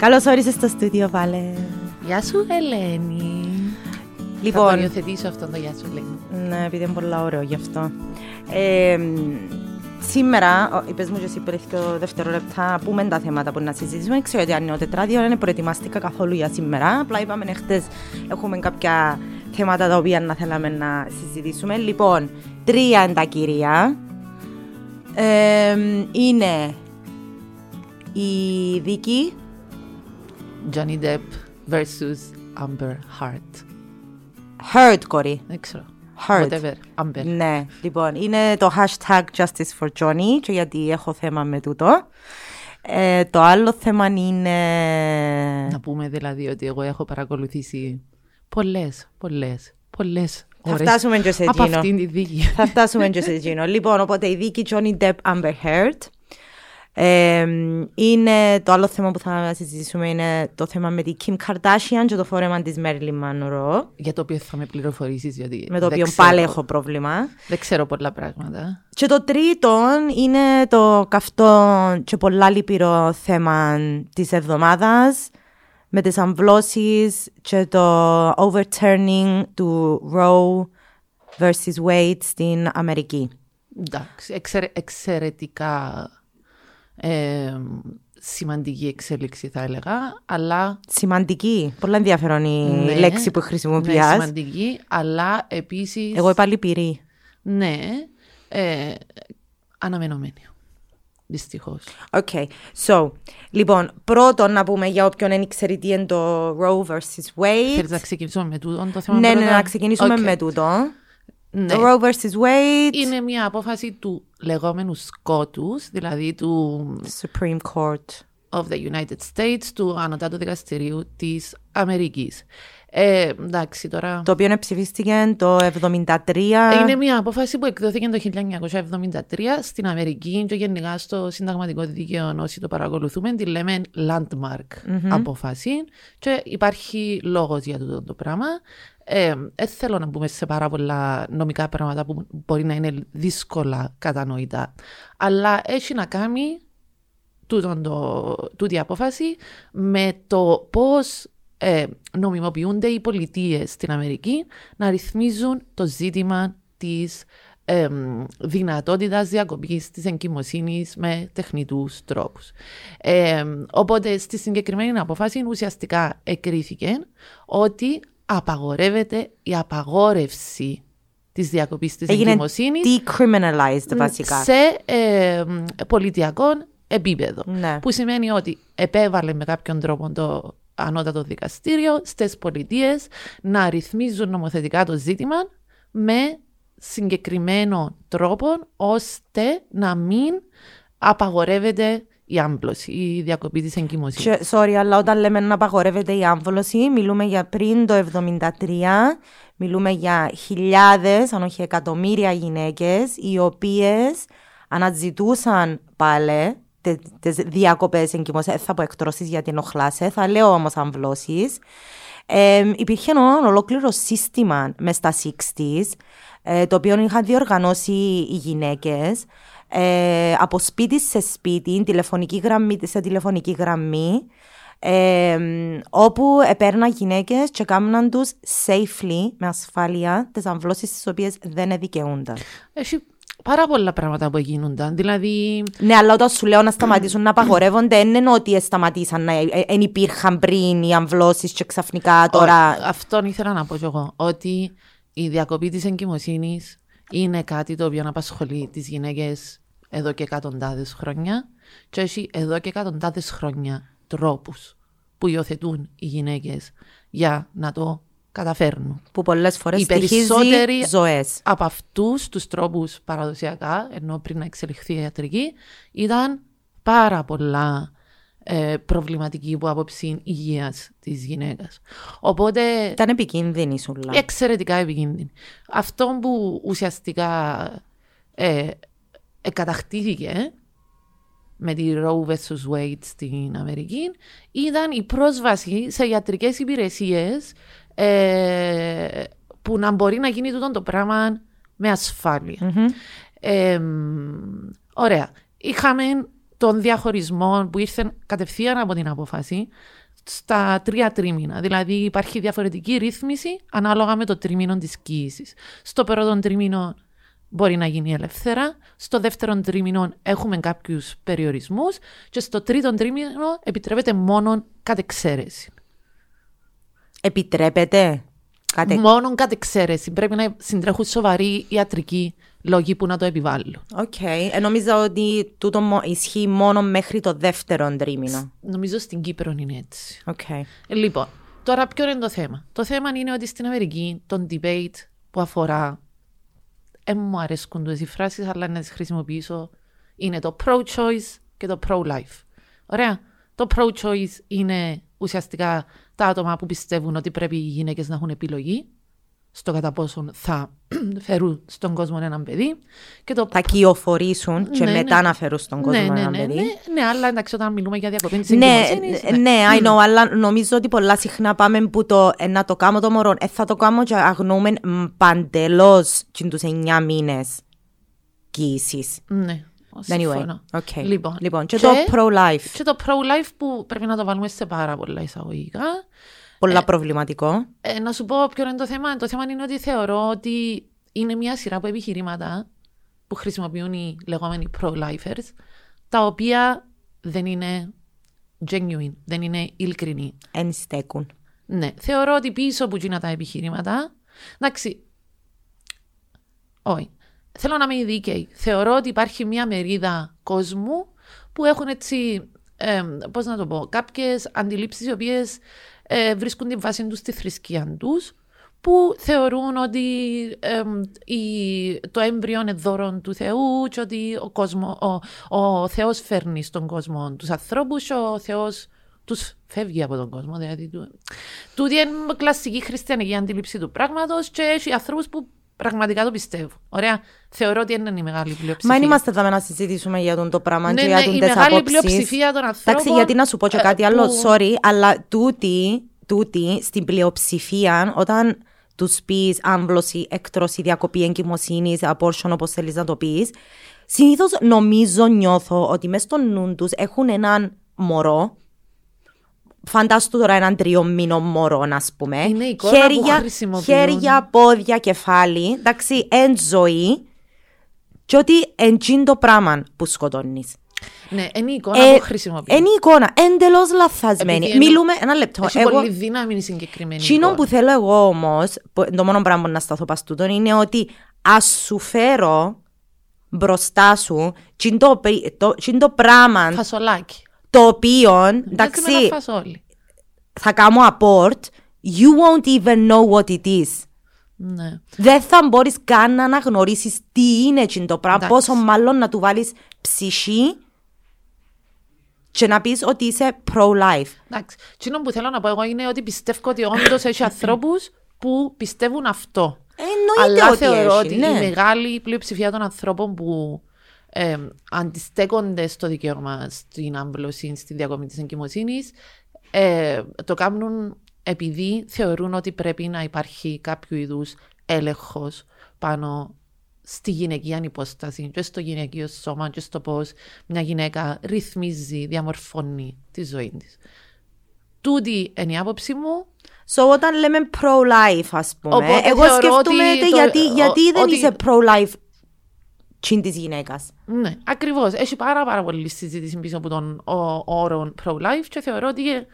Καλώς όρισες στο στούντιο, Βάλε. Γεια σου, Ελένη. Λοιπόν, Θα το υιοθετήσω αυτό το γεια σου, Ελένη. ναι, επειδή είναι πολύ ωραίο γι' αυτό. Ε, σήμερα, είπες μου και εσύ πριν το δευτερόλεπτα, πούμε τα θέματα που να συζητήσουμε. Δεν ξέρω ότι αν είναι ο τετράδιο, δεν προετοιμαστήκα καθόλου για σήμερα. Απλά είπαμε χτες έχουμε κάποια θέματα τα οποία να θέλαμε να συζητήσουμε. Λοιπόν, τρία είναι τα κυρία. Ε, είναι η δίκη Johnny Depp versus Amber Heard. Heard, κορί. Δεν ξέρω. Heard. Whatever. Amber. Ναι, λοιπόν, είναι το hashtag Justice for Johnny και γιατί έχω θέμα με τούτο. Ε, το άλλο θέμα είναι... Να πούμε δηλαδή ότι εγώ έχω παρακολουθήσει πολλές, πολλές, πολλές Θα ώρες φτάσουμε και σε από εκείνο. αυτήν τη δίκη. Θα φτάσουμε και σε εκείνο. λοιπόν, οπότε η δίκη Johnny Depp Amber Heard. Ε, είναι το άλλο θέμα που θα συζητήσουμε είναι το θέμα με την Kim Kardashian και το φόρεμα της Marilyn Monroe Για το οποίο θα με πληροφορήσεις γιατί με το δεν οποίο ξέρω- πάλι έχω πρόβλημα. Δεν ξέρω πολλά πράγματα. Και το τρίτο είναι το καυτό και πολλά λυπηρό θέμα της εβδομάδας με τις αμβλώσεις και το overturning του Roe versus Wade στην Αμερική. Εντάξει, εξαιρε- εξαιρετικά ε, σημαντική εξέλιξη θα έλεγα, αλλά Σημαντική. Πολύ ενδιαφέρον η Ναι, λέξη που ναι, χρησιμοποιάς. σημαντική, αλλά επίσης, Εγώ είπα λυπηρή. ναι, ε, αναμενόμενη. Δυστυχώς. Okay. So, λοιπόν, πρώτον να πούμε για όποιον δεν ξέρει τι είναι το Roe versus Wade. Θέλεις να ξεκινήσουμε με τούτο το θέμα Ναι, ναι, πρώτα; να ξεκινήσουμε Οκ. με τούτο. Ναι. Το Roe versus Wade. Είναι μια απόφαση του λεγόμενου σκότους, δηλαδή του Supreme Court. of the United States, του Ανωτάτου Δικαστηρίου της Αμερικής. Ε, εντάξει, τώρα... Το οποίο ψηφίστηκε το 1973. Είναι μια απόφαση που εκδόθηκε το 1973 στην Αμερική και γενικά στο συνταγματικό δίκαιο όσοι το παρακολουθούμε τη λέμε landmark απόφαση και υπάρχει λόγος για τούτο το πράγμα. Ε, δεν θέλω να μπούμε σε πάρα πολλά νομικά πράγματα που μπορεί να είναι δύσκολα κατανοητά αλλά έχει να κάνει τούτον το, τούτη η απόφαση με το πώς ε, νομιμοποιούνται οι πολιτείες στην Αμερική να ρυθμίζουν το ζήτημα της ε, δυνατότητας διακοπής της εγκυμοσύνης με τεχνητούς τρόπους. Ε, οπότε στη συγκεκριμένη απόφαση ουσιαστικά εκρίθηκε ότι απαγορεύεται η απαγόρευση της διακοπής της Έγινε εγκυμοσύνης decriminalized βασικά. σε ε, πολιτιακό επίπεδο. Ναι. Που σημαίνει ότι επέβαλε με κάποιον τρόπο το ανώτατο δικαστήριο στις πολιτείες να ρυθμίζουν νομοθετικά το ζήτημα με συγκεκριμένο τρόπο ώστε να μην απαγορεύεται η άμπλωση, η διακοπή της εγκυμοσύνης. Και, sorry, αλλά όταν λέμε να απαγορεύεται η άμβολωση, μιλούμε για πριν το 1973, μιλούμε για χιλιάδες, αν όχι εκατομμύρια γυναίκες, οι οποίες αναζητούσαν πάλι τε- τις διακοπές εγκυμοσύνης, Ε, θα πω εκτρώσεις γιατί ενοχλάσαι, θα λέω όμως αμβλώσεις. Ε, υπήρχε ένα ολόκληρο σύστημα μες στα 60s, ε, το οποίο είχαν διοργανώσει οι γυναίκες ε, από σπίτι σε σπίτι, τηλεφωνική γραμμή σε τηλεφωνική γραμμή, ε, όπου επέρναν γυναίκες και κάμναν τους safely, με ασφάλεια, τις αμβλώσεις τις οποίες δεν δικαιούνταν. Έχει πάρα πολλά πράγματα που γίνονταν. Δηλαδή, Ναι, αλλά όταν σου λέω να σταματήσουν να απαγορεύονται, δεν είναι ότι σταματήσαν να δεν υπήρχαν πριν οι αμβλώσεις και ξαφνικά τώρα. Ω, αυτόν ήθελα να πω κι εγώ. Ότι η διακοπή της εγκυμοσύνης είναι κάτι το οποίο απασχολεί τις γυναίκες εδώ και εκατοντάδες χρόνια και έχει εδώ και εκατοντάδες χρόνια τρόπους που υιοθετούν οι γυναίκες για να το καταφέρνουν. που πολλές φορές Οι στοιχίζει περισσότεροι ζωές. από αυτούς τους τρόπους παραδοσιακά, ενώ πριν να εξελιχθεί η ιατρική, ήταν πάρα πολλά ε, προβληματική από άποψη υγείας της γυναίκας. Οπότε Ήταν επικίνδυνη σούλα. εξαιρετικά επικίνδυνη. Αυτό που ουσιαστικά ε, εκατακτήθηκε με τη Roe vs. Wade στην Αμερική ήταν η πρόσβαση σε ιατρικές υπηρεσίες ε, που να μπορεί να γίνει τούτο το πράγμα με ασφάλεια. Ε, ωραία. Είχαμε των διαχωρισμών που ήρθε κατευθείαν από την απόφαση στα τρία τρίμηνα. Δηλαδή υπάρχει διαφορετική ρύθμιση ανάλογα με το τρίμηνο της κύησης. Στο πρώτο τρίμηνο μπορεί να γίνει ελεύθερα, στο δεύτερο τρίμηνο έχουμε κάποιους περιορισμούς και στο τρίτο τρίμηνο επιτρέπεται μόνο κατ' εξαίρεση. Επιτρέπεται. Κάτε... Μόνο κατ' εξαίρεση. Πρέπει να συντρέχουν σοβαροί ιατρικοί λόγοι που να το επιβάλλουν. OK. Okay. Ε, νομίζω ότι τούτο ισχύει μόνο μέχρι το δεύτερο τρίμηνο. Νομίζω στην Κύπρο είναι έτσι. Okay. Ε, λοιπόν, τώρα ποιο είναι το θέμα; Το θέμα είναι ότι στην Αμερική το debate που αφορά. Δεν μου αρέσκουν οι φράσεις, αλλά να τις χρησιμοποιήσω. Είναι το pro-choice και το pro-life. Ωραία. Το pro-choice είναι ουσιαστικά τα άτομα που πιστεύουν ότι πρέπει οι γυναίκες να έχουν επιλογή στο κατά πόσον θα φέρουν στον κόσμο ένα παιδί. Και το... Θα κυοφορήσουν και ναι, μετά ναι. να φέρουν στον κόσμο ναι, ναι ένα ναι, παιδί. Ναι, ναι, αλλά εντάξει, όταν μιλούμε για διακοπή της ναι, ναι, ναι, I know, αλλά νομίζω ότι πολλά συχνά πάμε που το ε, να το κάνω το μωρό, ε, θα το κάνω και αγνοούμε παντελώς τους 9 μήνες κοίησης. Ναι. Anyway, okay. Λοιπόν, λοιπόν και, και, το pro-life. Και το pro-life που πρέπει να το βάλουμε σε πάρα πολλά εισαγωγικά. Πολλά ε, προβληματικό. Ε, να σου πω ποιο είναι το θέμα. Το θέμα είναι ότι θεωρώ ότι είναι μια σειρά από επιχειρήματα που χρησιμοποιούν οι λεγόμενοι pro-lifers, τα οποία δεν είναι genuine, δεν είναι ειλικρινή. Εν στέκουν. Ναι. Θεωρώ ότι πίσω από εκείνα τα επιχειρήματα. Εντάξει. Όχι. Θέλω να είμαι δίκαιη. Θεωρώ ότι υπάρχει μια μερίδα κόσμου που έχουν έτσι. Ε, πώς να το πω, κάποιες αντιλήψεις οι οποίες ε, βρίσκουν τη βάση τους στη θρησκεία τους που θεωρούν ότι η, το έμβριο είναι δώρο του Θεού και ότι ο, κόσμο, ο, ο Θεός φέρνει στον κόσμο τους ανθρώπους και ο Θεός τους φεύγει από τον κόσμο. Δηλαδή, του, τούτη είναι κλασική χριστιανική αντίληψη του πράγματος και έχει ανθρώπους που πραγματικά το πιστεύω. Ωραία. Θεωρώ ότι είναι η μεγάλη πλειοψηφία. Μα δεν είμαστε εδώ να συζητήσουμε για τον το πράγμα ναι, και ναι, για τον η μεγάλη πλειοψηφία των ανθρώπων. Εντάξει, γιατί να σου πω και ε, κάτι άλλο, που... sorry, αλλά τούτη, τούτη στην πλειοψηφία, όταν τους πεις άμβλωση, έκτρωση, διακοπή εγκυμοσύνης, abortion, όπως θέλεις να το πεις, συνήθως νομίζω, νιώθω ότι μέσα στο νου τους έχουν έναν μωρό Φαντάσου τώρα έναν τριό μήνο μωρό, ας πούμε. Είναι η εικόνα χέρια, που χέρια, πόδια, κεφάλι. Εντάξει, εν ζωή. Και ότι εν το πράγμα που σκοτώνεις. Ναι, είναι η εικόνα ε, που χρησιμοποιεί. Είναι η εικόνα, εντελώς λαθασμένη. Μιλούμε, ένα λεπτό. Έχει εγώ, πολύ δύναμη συγκεκριμένη. Τσίνο που θέλω εγώ όμως, το μόνο πράγμα που να σταθώ παστούτον είναι ότι ας σου φέρω μπροστά σου τσίντο το, το πράγμα. Φασολάκι το οποίο, εντάξει, θα κάνω abort, you won't even know what it is. Ναι. Δεν θα μπορείς καν να αναγνωρίσεις τι είναι το πράγμα, πόσο μάλλον να του βάλεις ψυχή και να πεις ότι είσαι pro-life. Εντάξει. Τι που θέλω να πω εγώ είναι ότι πιστεύω ότι όντως έχει ανθρώπους που πιστεύουν αυτό. Εννοείται Αλλά ότι θεωρώ έχει, ότι ναι. η μεγάλη πλειοψηφία των ανθρώπων που ε, αντιστέκονται στο δικαίωμα στην άμπλωση, στη διακομή της εγκυμοσύνης, ε, το κάνουν επειδή θεωρούν ότι πρέπει να υπάρχει κάποιο είδους έλεγχος πάνω στη γυναικεία υπόσταση και στο γυναικείο σώμα και στο πώς μια γυναίκα ρυθμίζει, διαμορφώνει τη ζωή της. Τούτη είναι η άποψή μου. So, όταν λέμε pro-life, ας πούμε, εγώ σκέφτομαι γιατί, γιατί δεν είσαι pro-life τσιν της γυναίκας. Ναι, ακριβώς. Έχει πάρα, πάρα πολύ συζήτηση πίσω από τον όρο pro-life και θεωρώ ότι είναι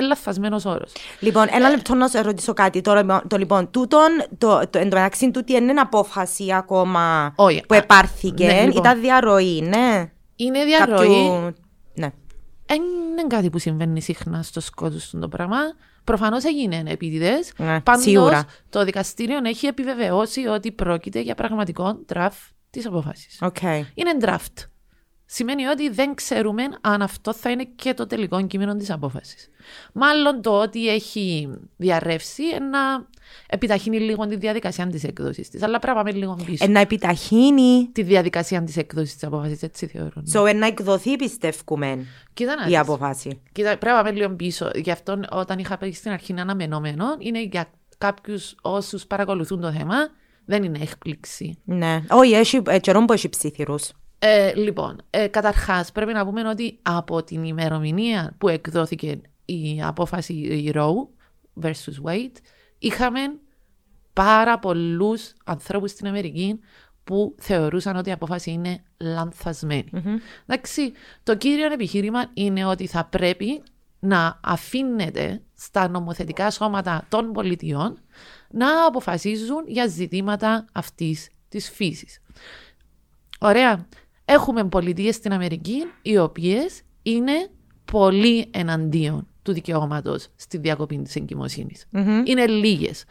λαθασμένος όρος. Λοιπόν, ένα ε, λεπτό να σε ρωτήσω κάτι. Τώρα, το λοιπόν, τούτον, το, το εντωμεταξύ τούτη είναι απόφαση ακόμα oh, που επάρθηκε. Ναι, λοιπόν. Ήταν διαρροή, ναι. Είναι διαρροή. Κάποιου... Ναι. Είναι κάτι που συμβαίνει συχνά στο σκότου το πράγμα. Προφανώς έγινε επίτηδες. Ναι, Πάντως, το δικαστήριο έχει επιβεβαιώσει ότι πρόκειται για πραγματικό draft τις αποφάσεις. Okay. Είναι draft. Σημαίνει ότι δεν ξέρουμε αν αυτό θα είναι και το τελικό κείμενο της απόφαση. Μάλλον το ότι έχει διαρρεύσει να επιταχύνει λίγο τη διαδικασία της έκδοσης της. Αλλά πρέπει να πάμε λίγο πίσω. Ε, να επιταχύνει τη διαδικασία της έκδοσης της απόφαση, έτσι θεωρώ. So, ε, να εκδοθεί, πιστεύουμε, η απόφαση. Κοίτα, πρέπει να πάμε λίγο πίσω. Γι' αυτό, όταν είχα πει στην αρχή ένα αναμενόμενο, είναι για κάποιους όσους παρακολουθούν το θέμα δεν είναι έκπληξη. Ναι. Όχι, έχει ε, καιρό που έχει ψήθυρους. Ε, λοιπόν, ε, καταρχάς πρέπει να πούμε ότι από την ημερομηνία που εκδόθηκε η απόφαση η Roe versus Wade είχαμε πάρα πολλούς ανθρώπους στην Αμερική που θεωρούσαν ότι η απόφαση είναι Εντάξει, το κύριο επιχείρημα είναι ότι θα πρέπει να αφήνεται στα νομοθετικά σώματα των πολιτιών να αποφασίζουν για ζητήματα αυτής της φύσης. Ωραία. Έχουμε πολιτείες στην Αμερική οι οποίες είναι πολύ εναντίον του δικαιώματος στη διακοπή της εγκυμοσύνης. Είναι λίγες.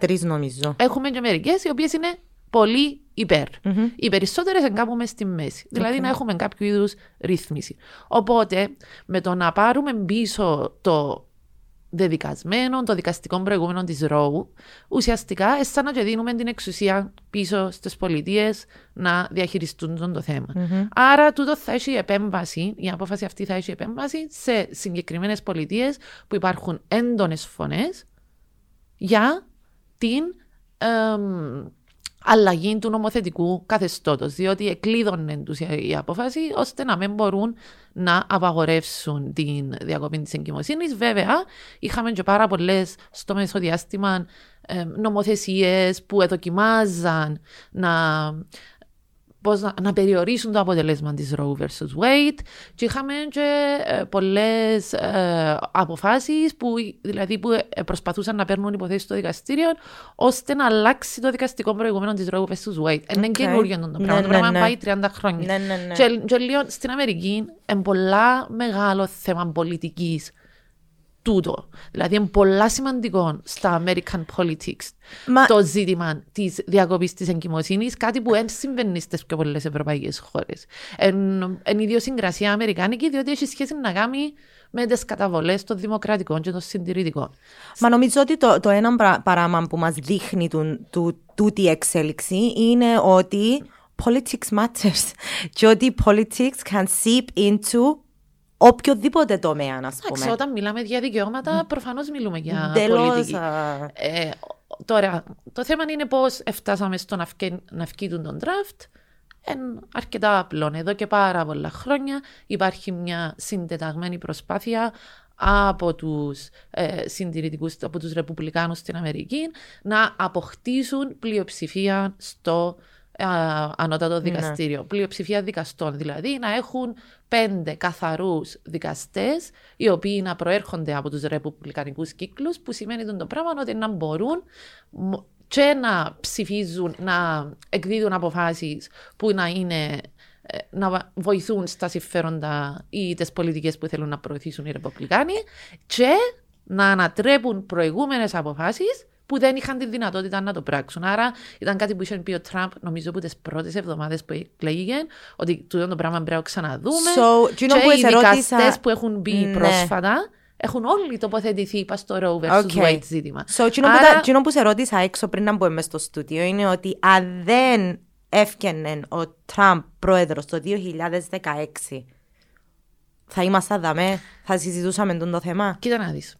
13 νομίζω. Έχουμε και μερικές οι οποίες είναι πολύ υπέρ. Mm-hmm. Οι περισσότερες εγκάπουμε στη μέση. Δηλαδή να έχουμε κάποιο είδους ρύθμιση. Οπότε με το να πάρουμε πίσω το δεδικασμένο, το δικαστικό προηγούμενο της Ρώου, ουσιαστικά σαν να δίνουμε την εξουσία πίσω στις πολιτείες να διαχειριστούν το θέμα. Mm-hmm. Άρα, τούτο θα έχει επέμβαση, η απόφαση αυτή θα έχει επέμβαση σε συγκεκριμένες πολιτείες που υπάρχουν έντονες φωνές για την αλλαγή του νομοθετικού καθεστώτος, διότι εκλείδωνε τους η απόφαση ώστε να μην μπορούν να απαγορεύσουν την διακοπή της εγκυμοσύνης. Βέβαια, είχαμε και πάρα πολλές στο μεσοδιάστημα ε, νομοθεσίες που εδοκιμάζαν να πώς να, να, περιορίσουν το αποτελέσμα της Roe vs. Wade και είχαμε και ε, πολλές ε, αποφάσεις που, δηλαδή που ε, προσπαθούσαν να παίρνουν υποθέσεις στο δικαστήριο ώστε να αλλάξει το δικαστικό προηγούμενο της Roe vs. Wade. Okay. Είναι καινούργιο το πράγμα, ναι, το πράγμα ναι, πάει 30 ναι. χρόνια. Ναι, ναι, ναι. Και, και λίγο στην Αμερική είναι πολλά μεγάλο θέμα πολιτικής τούτο. Δηλαδή είναι πολλά σημαντικό στα American politics Μα... το ζήτημα της διακοπής της εγκυμοσύνης, κάτι που δεν συμβαίνει στις πιο πολλές ευρωπαϊκές χώρες. Είναι ιδιοσυγκρασία Αμερικάνικη, διότι έχει σχέση να κάνει με τις καταβολές των δημοκρατικών και των συντηρητικών. Μα νομίζω ότι το, το ένα πράγμα που μας δείχνει του, του, τούτη εξέλιξη είναι ότι politics matters και ότι politics can seep into οποιοδήποτε τομέα, α πούμε. όταν μιλάμε για δικαιώματα, προφανώς μιλούμε για Τελώς, πολιτική. Ε, τώρα, το θέμα είναι πώς φτάσαμε στο να, φκε, να τον draft. Είναι αρκετά απλό. Εδώ και πάρα πολλά χρόνια υπάρχει μια συντεταγμένη προσπάθεια από τους ε, συντηρητικούς, από τους ρεπουμπλικάνους στην Αμερική να αποκτήσουν πλειοψηφία στο ανώτατο ναι. δικαστήριο. Ναι. Πλειοψηφία δικαστών δηλαδή να έχουν πέντε καθαρούς δικαστές οι οποίοι να προέρχονται από τους ρεπουμπλικανικούς κύκλους που σημαίνει το πράγμα ότι να μπορούν και να ψηφίζουν, να εκδίδουν αποφάσεις που να είναι ε, να βοηθούν στα συμφέροντα ή τις πολιτικές που θέλουν να προωθήσουν οι Ρεπουμπλικάνοι και να ανατρέπουν προηγούμενες αποφάσεις που δεν είχαν τη δυνατότητα να το πράξουν. Άρα ήταν κάτι που είχε πει ο Τραμπ, νομίζω από τις πρώτες εβδομάδες που εκλέγηκε, ότι τούτο το πράγμα πρέπει να ξαναδούμε. So, και οι δικαστές που έχουν μπει ναι. πρόσφατα έχουν όλοι τοποθετηθεί πα στο Roe vs. Okay. Wade ζήτημα. So, Άρα... που, που σε ρώτησα έξω πριν να μπούμε στο στούντιο είναι ότι αν δεν έφτιανε ο Τραμπ πρόεδρος το 2016, θα ήμασταν δαμέ, θα συζητούσαμε τον το θέμα; Κοίτα να δεις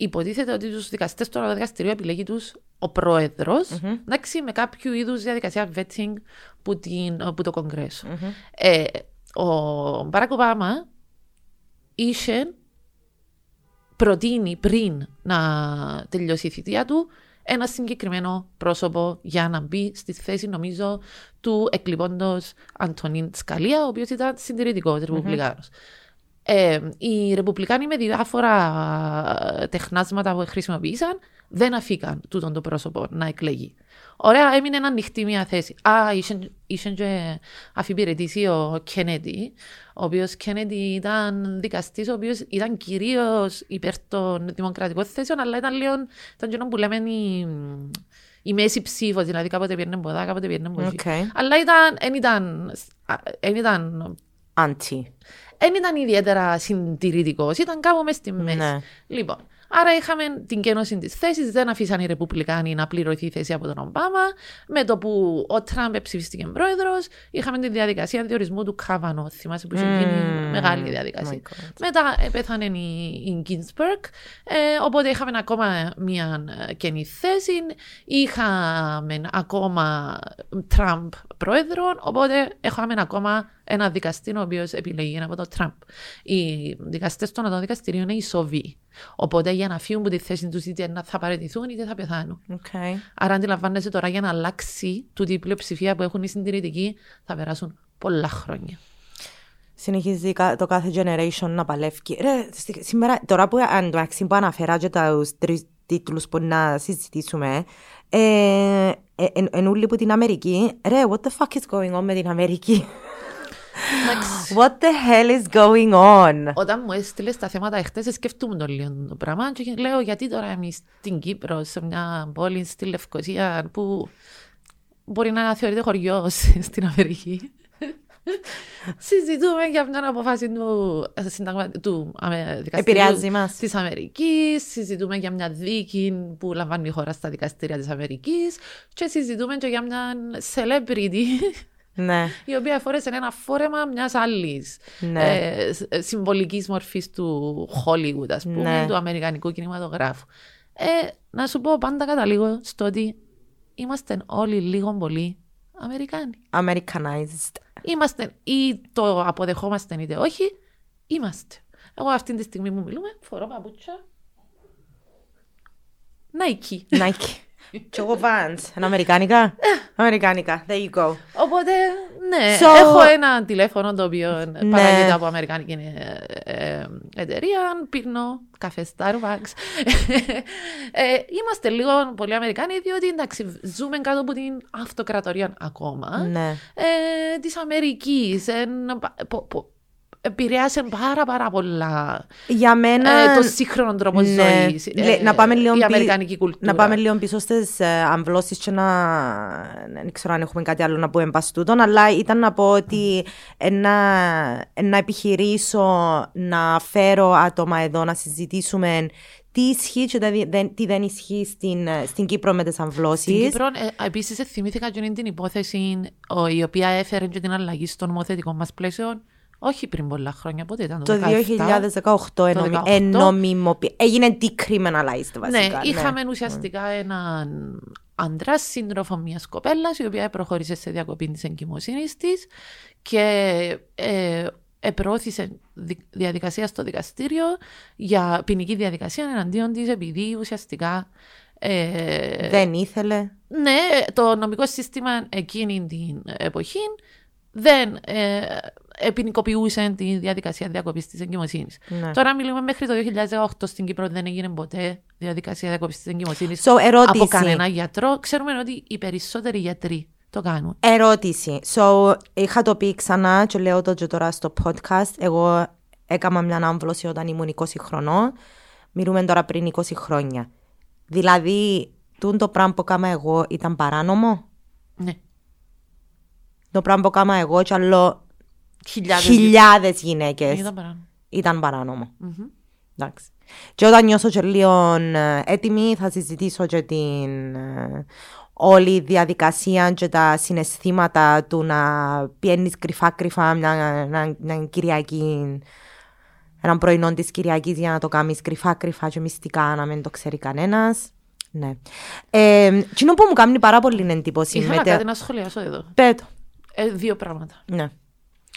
υποτίθεται ότι τους δικαστές του δικαστηρίου επιλέγει τους ο πρόεδρος, mm-hmm. εντάξει, με κάποιο είδους διαδικασία vetting που, την, που το κογκρεσο mm-hmm. ε, ο Μπάρακ Ομπάμα είχε προτείνει πριν να τελειώσει η θητεία του ένα συγκεκριμένο πρόσωπο για να μπει στη θέση, νομίζω, του εκλειπώντος Αντωνίν Σκαλία, ο οποίος ήταν συντηρητικός, ρεπουμπλικάνος. Ε, οι Ρεπουμπλικάνοι με διάφορα ε, τεχνάσματα που χρησιμοποίησαν δεν αφήκαν τούτον το πρόσωπο να εκλεγεί. Ωραία, έμεινε ανοιχτή μια θέση. Α, είχε και αφιπηρετήσει ο Κέννετι, ο οποίος Κέννετι ήταν δικαστής, ο οποίος ήταν κυρίως υπέρ των δημοκρατικών θέσεων, αλλά ήταν λίγο ήταν που λέμε η, η μέση ψήφος, δηλαδή κάποτε πήγαινε ποδά, κάποτε πήγαινε ποδά. Okay. Αλλά ήταν, ήταν, ήταν Αντι δεν ήταν ιδιαίτερα συντηρητικός, ήταν κάπου μες στη μέση. Ναι. Λοιπόν, άρα είχαμε την κένωση της θέσης, δεν αφήσαν οι Ρεπουμπλικάνοι να πληρωθεί η θέση από τον Ομπάμα. Με το που ο Τραμπ ψηφίστηκε πρόεδρος, είχαμε τη διαδικασία διορισμού του Κάβανο. Θυμάσαι που είχε mm. γίνει μεγάλη διαδικασία. Μετά πέθανε η, η ε, οπότε είχαμε ακόμα μια καινή θέση. Είχαμε ακόμα Τραμπ πρόεδρο, οπότε έχουμε ακόμα ένα δικαστή ο οποίος επιλεγεί από τον Τραμπ. Οι δικαστές των των δικαστηρίων είναι ισοβοί. Οπότε για να φύγουν από τη θέση τους είτε θα παραιτηθούν είτε θα πεθάνουν. Okay. Άρα αντιλαμβάνεσαι τώρα για να αλλάξει τούτη η πλειοψηφία που έχουν οι συντηρητικοί θα περάσουν πολλά χρόνια. Συνεχίζει το κάθε generation να παλεύει. Ρε, σήμερα, τώρα που, που αναφέρα και τους τρεις τίτλους που να συζητήσουμε, ε, εν ούλοι που την Αμερική, ρε, what the fuck is going on με την Αμερική; What the hell is going on? Όταν μου έστειλες τα θέματα εχθές, σκεφτούμε το λίγο το πράγμα και λέω γιατί τώρα εμείς στην Κύπρο, σε μια πόλη στη Λευκοσία που μπορεί να θεωρείται χωριός στην Αμερική. Συζητούμε για μια αποφάση του, του δικαστηρίου της Αμερικής. Συζητούμε για μια δίκη που λαμβάνει η χώρα στα δικαστήρια της Αμερικής. Και συζητούμε και για μια celebrity ναι. η οποία φόρεσε ένα φόρεμα μιας άλλης ναι. ε, συμβολικής μορφής του Hollywood, ας πούμε, ναι. του Αμερικανικού κινηματογράφου. Ε, να σου πω πάντα καταλήγω στο ότι είμαστε όλοι λίγο πολύ Αμερικάνοι. Americanized. Είμαστε ή το αποδεχόμαστε είτε όχι, είμαστε. Εγώ αυτή τη στιγμή που μιλούμε φορώ παπούτσια Nike. Nike. Και εγώ Vans. Ένα Αμερικάνικα; Αμερικάνικα. There you go. Οπότε, ναι. So... Έχω ένα τηλέφωνο το οποίο ναι. παράγεται από Αμερικάνικη ε, ε, εταιρεία. Πίνω καφέ Starbucks. ε, είμαστε λίγο πολύ Αμερικάνοι, διότι εντάξει, ζούμε κάτω από την αυτοκρατορία ακόμα. Ναι. Ε, Της Αμερικής επηρέασε πάρα πάρα πολλά Για μένα... ε, το σύγχρονο τρόπο ναι. ζωής, ε, να πάμε λίγο η αμερικανική κουλτούρα. Να πάμε λίγο πίσω στις ε, αμβλώσεις και να... Δεν ξέρω αν έχουμε κάτι άλλο να πούμε εμπαστούτον, αλλά ήταν να πω ότι να, να επιχειρήσω να φέρω άτομα εδώ να συζητήσουμε τι ισχύει και τι δεν ισχύει στην, στην Κύπρο με τις αμβλώσεις. Στην Κύπρο, ε, επίσης, θυμήθηκα και την υπόθεση η οποία έφερε και την αλλαγή στο νομοθετικό μας πλαίσιο όχι πριν πολλά χρόνια, πότε ήταν το, το 2018 ενομιμοποιήθηκε. Έγινε decriminalized βασικά. Ναι, ναι. είχαμε ουσιαστικά έναν άντρα, σύντροφο μιας κοπέλας, η οποία προχώρησε σε διακοπή της εγκυμοσύνης της και ε, επρόθεσε διαδικασία στο δικαστήριο για ποινική διαδικασία εναντίον της, επειδή ουσιαστικά. Ε, δεν ήθελε. Ναι, το νομικό σύστημα εκείνη την εποχή δεν ε, ποινικοποιούσε τη διαδικασία διακοπής της εγκυμοσύνης. Ναι. Τώρα μιλούμε μέχρι το 2018 στην Κύπρο δεν έγινε ποτέ διαδικασία διακοπής της εγκυμοσύνης so, από κανένα γιατρό. Ξέρουμε ότι οι περισσότεροι γιατροί το κάνουν. Ερώτηση. So, είχα το πει ξανά και λέω το και τώρα στο podcast. Εγώ έκανα μια άμβλωση όταν ήμουν 20 χρονών. Μιλούμε τώρα πριν 20 χρόνια. Δηλαδή, το πράγμα που έκανα εγώ ήταν παράνομο; Ναι. Το πράγμα που έκανα εγώ και άλλο χιλιάδες, γυναίκες ήταν παράνομο. Ήταν παράνομο. Εντάξει. Και όταν νιώσω και λίγο ε, έτοιμη θα συζητήσω και την ε, όλη διαδικασία και τα συναισθήματα του να πιένεις κρυφά κρυφά μια, μια, μια Κυριακή έναν πρωινό της Κυριακής για να το κάνεις κρυφά κρυφά και μυστικά να μην το ξέρει κανένας. Ναι. Ε, τι που μου κάνει πάρα πολύ εντύπωση. Ήθελα κάτι να σχολιάσω εδώ. Πέτω. Ε, δύο πράγματα. Ναι.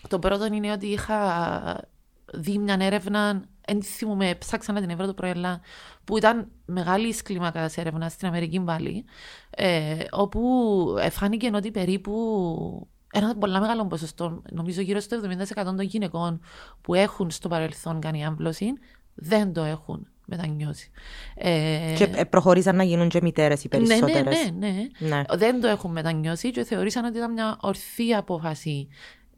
Το πρώτο είναι ότι είχα δει μια έρευνα, δεν θυμούμαι, ψάξα να την ευρώ το πρωί, που ήταν μεγάλη κλίμακα έρευνα στην Αμερική πάλι, ε, όπου φάνηκε ότι περίπου ένα πολύ μεγάλο ποσοστό, νομίζω γύρω στο 70% των γυναικών που έχουν στο παρελθόν κάνει άμβλωση, δεν το έχουν μετανιώσει. Ε, και προχωρήσαν να γίνουν και μητέρες οι περισσότερε. Ναι, ναι, ναι, ναι, Δεν το έχουν μετανιώσει και θεωρήσαν ότι ήταν μια ορθή απόφαση.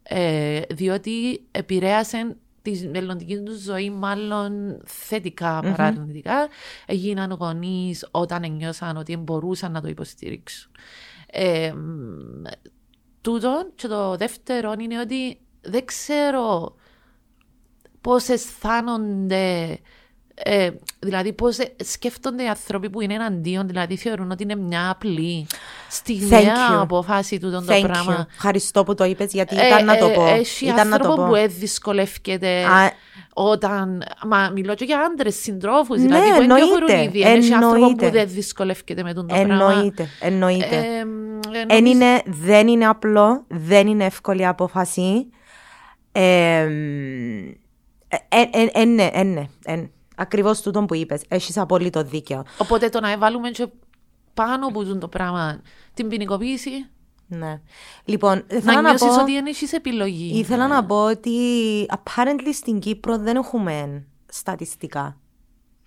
Ε, διότι επηρέασε τη μελλοντική τους ζωή, μάλλον θετικά παρά αρνητικά. Έγιναν γονείς όταν νιώσαν ότι μπορούσαν να το υποστηρίξουν. Ε, τούτο και το δεύτερο είναι ότι δεν ξέρω πώς αισθάνονται ε, δηλαδή, πώς σκέφτονται οι άνθρωποι που είναι εναντίον, δηλαδή θεωρούν ότι είναι μια απλή στιγμιαία απόφαση του το πράγμα. You. Ευχαριστώ που το είπες, γιατί ε, ήταν να το ε, πω. Έχει ήταν άνθρωπο να το πω. που δυσκολεύεται. Όταν. Μα μιλώ και για άντρες συντρόφους. Ναι, δηλαδή που εννοείται. Έχει άνθρωπο που δεν δυσκολεύεται με τον το εννοείται, πράγμα. Εννοείται. Ε, Ε, Εν νομίζω- είναι, δεν είναι απλό, δεν είναι εύκολη απόφαση. Ε, ε, ε, ε, ναι, ε, ναι, ε, ακριβώς τούτο που είπες. Έχεις απόλυτο δίκαιο. Οπότε το να βάλουμε και πάνω που ζουν το πράγμα την ποινικοποίηση, Ναι. Λοιπόν, να ήθελα να, νιώσεις πω, ότι δεν έχεις επιλογή. ήθελα να πω ότι apparently στην Κύπρο δεν έχουμε στατιστικά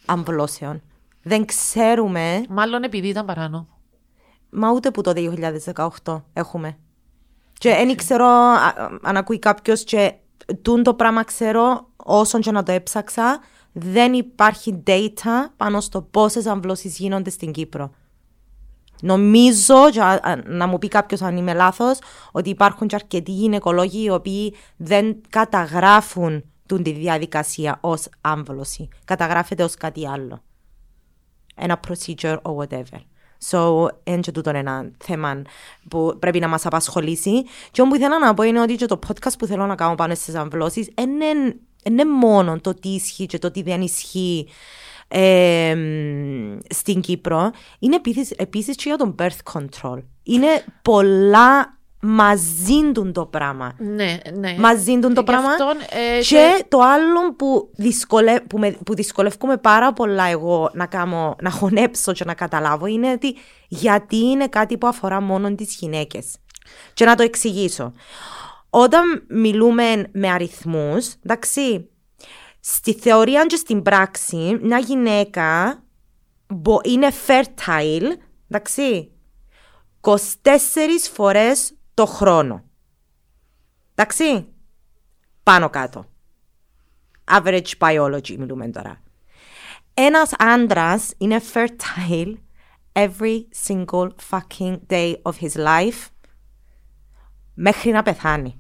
αμβλώσεων. Δεν ξέρουμε, Μάλλον επειδή ήταν παράνομο. μα ούτε που το 2018 έχουμε. Και δεν ξέρω α, α, αν ακούει κάποιος και τούν το πράγμα ξέρω όσον και να το έψαξα, δεν υπάρχει data πάνω στο πόσες αμβλώσεις γίνονται στην Κύπρο. Νομίζω, και α- α- να μου πει κάποιος αν είμαι λάθος, ότι υπάρχουν και αρκετοί γυναικολόγοι οι οποίοι δεν καταγράφουν τούν τη διαδικασία ως άμβλωση. Καταγράφεται ως κάτι άλλο. Ένα procedure or whatever. So, είναι και τούτο ένα θέμα που πρέπει να μας απασχολήσει. Και όμως που ήθελα να πω είναι ότι και το podcast που θέλω να κάνω πάνω στις αμβλώσεις είναι, είναι μόνο το τι ισχύει και το τι δεν ισχύει ε, στην Κύπρο. Είναι επίσης, επίσης και για τον birth control. Είναι πολλά μαζί του το πράγμα. Ναι, ναι. Μαζί του το Γι' πράγμα. αυτόν, ε, Και το άλλο που, δυσκολε... που, με... που δυσκολεύομαι πάρα πολλά εγώ να, κάνω... να χωνέψω και να καταλάβω είναι ότι γιατί είναι κάτι που αφορά μόνο τις γυναίκες. Και να το εξηγήσω. Όταν μιλούμε με αριθμούς, εντάξει, στη θεωρία και στην πράξη, μια γυναίκα μπο- είναι fertile, εντάξει, 24 φορές το χρόνο. Εντάξει, πάνω κάτω. Average biology μιλούμε τώρα. Ένας άντρας είναι fertile every single fucking day of his life μέχρι να πεθάνει.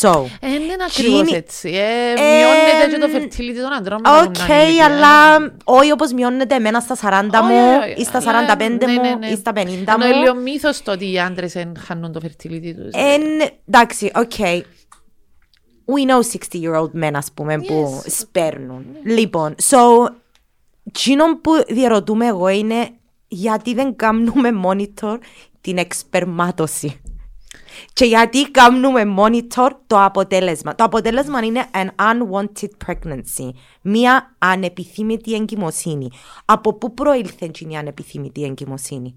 So, Ε, δεν είναι ακριβώς Τζίνι- έτσι. Ε, Ε, μειώνεται και το fertility των αντρών. με τα Οκ, γουνά ηλικία. αλλά όχι όπως μειώνεται εμένα στα 40 Όχι, μου όχι, ή στα αλλά, 45 ναι, μου ναι, ναι. ή στα 50 Ενώ είναι μου. λίγο μύθος το ότι οι άντρες εν χάνουν το fertility τους. Εν, εντάξει, OK. We know 60-year-old men, ας πούμε, που σπέρνουν. Λοιπόν, so, εκείνο που διερωτούμαι εγώ είναι γιατί δεν κάνουμε monitor την εξπερμάτωση. Και γιατί κάνουμε monitor το αποτέλεσμα. Το αποτέλεσμα είναι an unwanted pregnancy. Μία ανεπιθύμητη εγκυμοσύνη. Από πού προήλθε εκείνη η ανεπιθύμητη εγκυμοσύνη;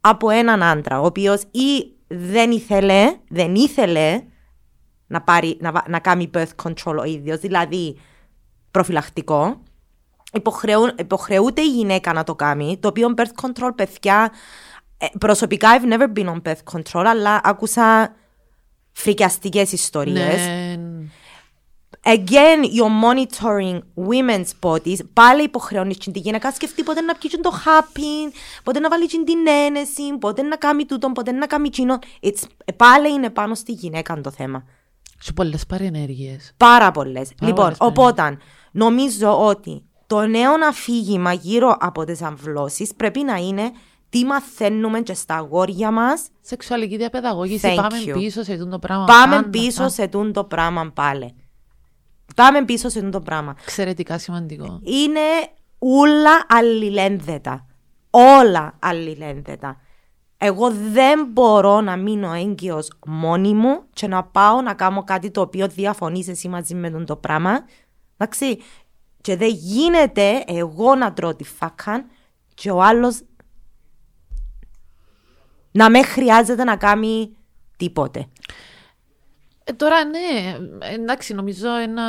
Από έναν άντρα, ο οποίος ή δεν ήθελε, δεν ήθελε να, πάρει, να, βα- να κάνει birth control ο ίδιος, δηλαδή προφυλακτικό, υποχρεού, υποχρεούται η γυναίκα να το κάνει, το οποίο birth control, παιδιά, ε, προσωπικά I've never been on birth control, αλλά άκουσα φρικιαστικές ιστορίες. Ναι. Again, you're monitoring women's bodies. Πάλι υποχρεώνεις την γυναίκα να σκεφτεί πότε να πιει το χάπιν, πότε να βάλει την ένεση, πότε να κάνει τούτο, πότε να κάνει εκείνο. It's, πάλι είναι πάνω στη γυναίκα το θέμα. Σε πολλές παρενέργειες. Πάρα πολλές. Λοιπόν, πολλές, ναι. οπότε νομίζω ότι το νέο αφήγημα γύρω από τις αμβλώσεις πρέπει να είναι τι μαθαίνουμε και στα αγόρια μας. Σεξουαλική διαπαιδαγώγηση. Thank Πάμε you. πίσω σε αυτό το πράγμα. Πάμε Πάντα, πίσω πάντα. σε τούν το πράγμα πάλι. Πάμε πίσω σε τούν το πράγμα. Εξαιρετικά σημαντικό. είναι όλα αλληλένδετα. Όλα αλληλένδετα. Εγώ δεν μπορώ να μείνω έγκυος μόνη μου και να πάω να κάνω κάτι το οποίο διαφωνείς εσύ μαζί με τον το πράγμα. Εντάξει. Και δεν γίνεται εγώ να τρώω τη φάκαν και ο άλλος να με χρειάζεται να κάνει τίποτε. Ε, τώρα ναι, εντάξει, νομίζω ένα...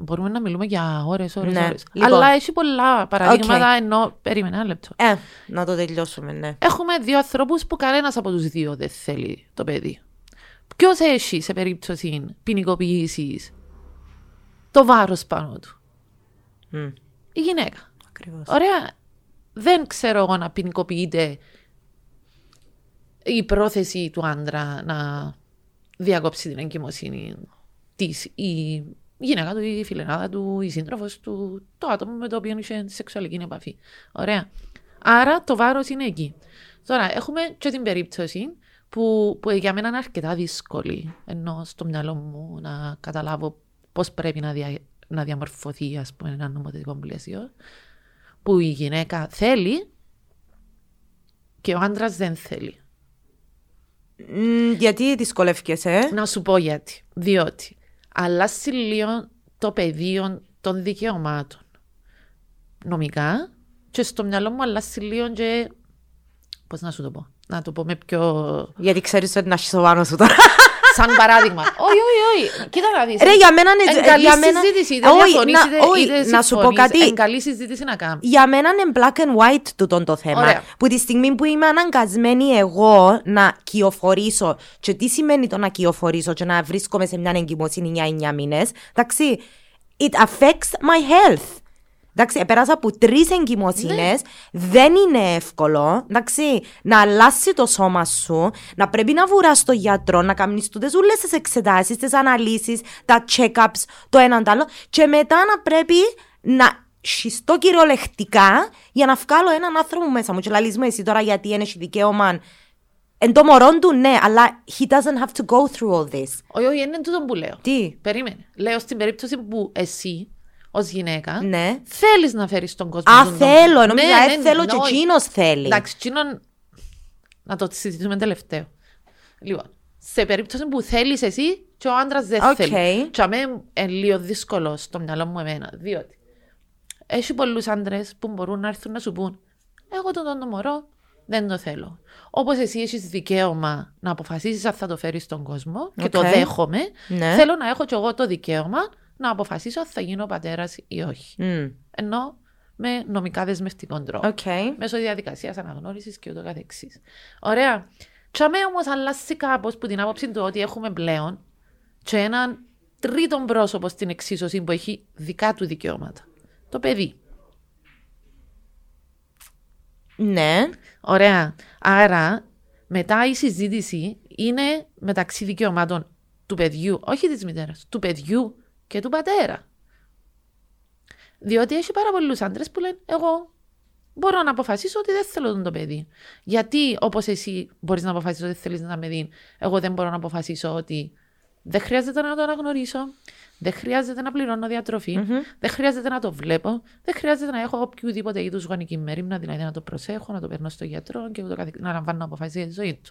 μπορούμε να μιλούμε για ώρες, ώρες, Ναι, ώρες. λοιπόν. Αλλά έχει πολλά παραδείγματα, ενώ... Περίμενε ένα λεπτό. Ε, να το τελειώσουμε, ναι. Έχουμε δύο ανθρώπους που κανένας από τους δύο δεν θέλει το παιδί. Ποιος έχει σε περίπτωση ποινικοποίησης το βάρος πάνω του; Μμ, Η γυναίκα. ακριβώς. Ωραία. Δεν ξέρω εγώ να ποινικοποιείται η πρόθεση του άντρα να διακόψει την εγκυμοσύνη της η γυναίκα του, η φιλενάδα του, η σύντροφος του, το άτομο με το οποίο είχε σεξουαλική επαφή. Ωραία. Άρα το βάρος είναι εκεί. Τώρα έχουμε και την περίπτωση που, που για μένα είναι αρκετά δύσκολη ενώ στο μυαλό μου να καταλάβω πώς πρέπει να, δια, να διαμορφωθεί ας πούμε ένα νομοθετικό πλαίσιο που η γυναίκα θέλει και ο άντρας δεν θέλει. Μ, γιατί δυσκολεύκεσαι. Να σου πω γιατί. Διότι αλλάζει λίγο το πεδίο των δικαιωμάτων. Νομικά και στο μυαλό μου αλλάζει λίγο και. Πώς να σου το πω; Να το πω με πιο. Γιατί ξέρεις ότι να έχει στο πάνω σου τώρα. Σαν παράδειγμα. όχι, όχι, όχι. Κοίτα να δεις. Ρε, για μένα είναι. Εν καλή για μένα... συζήτηση. Είτε Όχι, διαφωνείς, να- είτε- όχι, είτε να σου πω συμφωνείς. κάτι. Εν καλή συζήτηση να κάνουμε. Για μένα είναι black and white τούτον το θέμα. Ωραία. Που τη στιγμή που είμαι αναγκασμένη εγώ να κυοφορήσω, και τι σημαίνει το να κυοφορήσω και να βρίσκομαι σε μια εγκυμοσύνη 9-9 μήνες, εντάξει, it affects my health. Εντάξει, πέρασα από τρεις εγκυμοσύνες. Ναι. Δεν είναι εύκολο. Εντάξει, να αλλάσει το σώμα σου, να πρέπει να βουράς στο γιατρό, να κάνει τούτε όλες τις εξετάσεις, τις αναλύσεις, τα check-ups, το έναν το άλλο. Και μετά να πρέπει να σχιστώ κυριολεκτικά για να βγάλω έναν άνθρωπο μέσα μου. Και λαλείς μου εσύ τώρα γιατί είναι έχει δικαίωμα. Εν το μωρό του, ναι, αλλά he doesn't have to go through all this. Όχι, όχι, είναι τούτο που λέω. Τι, Περίμενε. Λέω στην περίπτωση που εσύ, ως γυναίκα, ναι. θέλεις να φέρεις τον κόσμο. Α, τον- τον- θέλω, νόμιζα, Ναι, ε, ναι, θέλω ναι, και όχι. εκείνος θέλει. Εντάξει, εκείνον. Να το συζητήσουμε τελευταίο. Λοιπόν, σε περίπτωση που θέλεις εσύ και ο άντρας δεν Οκ. θέλει. Τζιαμέ είναι λίγο δύσκολο στο μυαλό μου εμένα. Διότι έχει πολλούς άντρες που μπορούν να έρθουν να σου πούν Εγώ τον το μωρό δεν το θέλω. Όπως εσύ έχεις δικαίωμα να αποφασίσεις αν θα το φέρεις στον κόσμο και το Οκ. δέχομαι, Ναι. θέλω να έχω κι εγώ το δικαίωμα να αποφασίσω αν θα γίνω πατέρας ή όχι. Μμ, Ενώ με νομικά δεσμευτικό τρόπο Οκ. μέσω διαδικασίας αναγνώρισης και ούτω καθεξής. Ωραία. Τζιαμέ όμως αλλάζει κάπως που την άποψη του ότι έχουμε πλέον και έναν τρίτον πρόσωπο στην εξίσωση που έχει δικά του δικαιώματα. Το παιδί. Ναι. Ωραία. Άρα, μετά η συζήτηση είναι μεταξύ δικαιωμάτων του παιδιού, όχι της μητέρας, του παιδιού και του πατέρα. Διότι έχει πάρα πολλούς άντρες που λένε εγώ μπορώ να αποφασίσω ότι δεν θέλω τον το παιδί. Γιατί όπως εσύ μπορείς να αποφασίσεις ότι θέλεις να με δει, εγώ δεν μπορώ να αποφασίσω ότι δεν χρειάζεται να το αναγνωρίσω, δεν χρειάζεται να πληρώνω διατροφή, δεν χρειάζεται να το βλέπω, δεν χρειάζεται να έχω οποιοδήποτε είδους γονική μέρημνα, δηλαδή να το προσέχω, να το παίρνω στο γιατρό και ούτω καθεξής, να λαμβάνω αποφάσεις για τη ζωή του.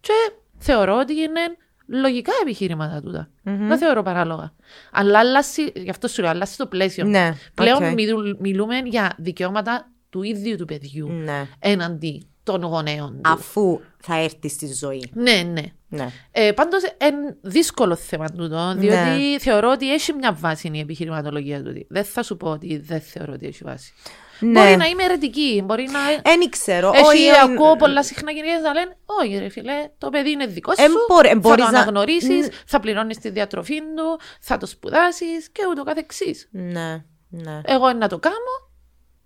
Και θεωρώ ότι είναι λογικά επιχειρήματα τούτα. Δεν θεωρώ παράλογα. Αλλά αλλάζει, γι' αυτό σου λέω, αλλάζει το πλαίσιο. Ναι, Πλέον οκ. μιλου- μιλούμε για δικαιώματα του ίδιου του παιδιού Ναι. έναντι των γονέων του. Αφού θα έρθει στη ζωή. Ναι, ναι. Ναι. Ε, Πάντως, είναι δύσκολο θέμα τούτο, διότι θεωρώ ότι έχει μια βάση η επιχειρηματολογία του. Δεν θα σου πω ότι δεν θεωρώ ότι έχει βάση. Ναι. Μπορεί να είμαι αιρετική, μπορεί να. Δεν ξέρω. Έχει, όχι, ε, ακούω πολλά συχνά γυναίκες να λένε: Όχι, ρε φίλε, το παιδί είναι δικό σου. Εν μπορεί- εν θα μπορείς το να- αναγνωρίσεις, Μ. θα πληρώνεις τη διατροφή του, θα το σπουδάσεις και ούτω καθεξής. Ναι. Ναι. Εγώ να το κάνω,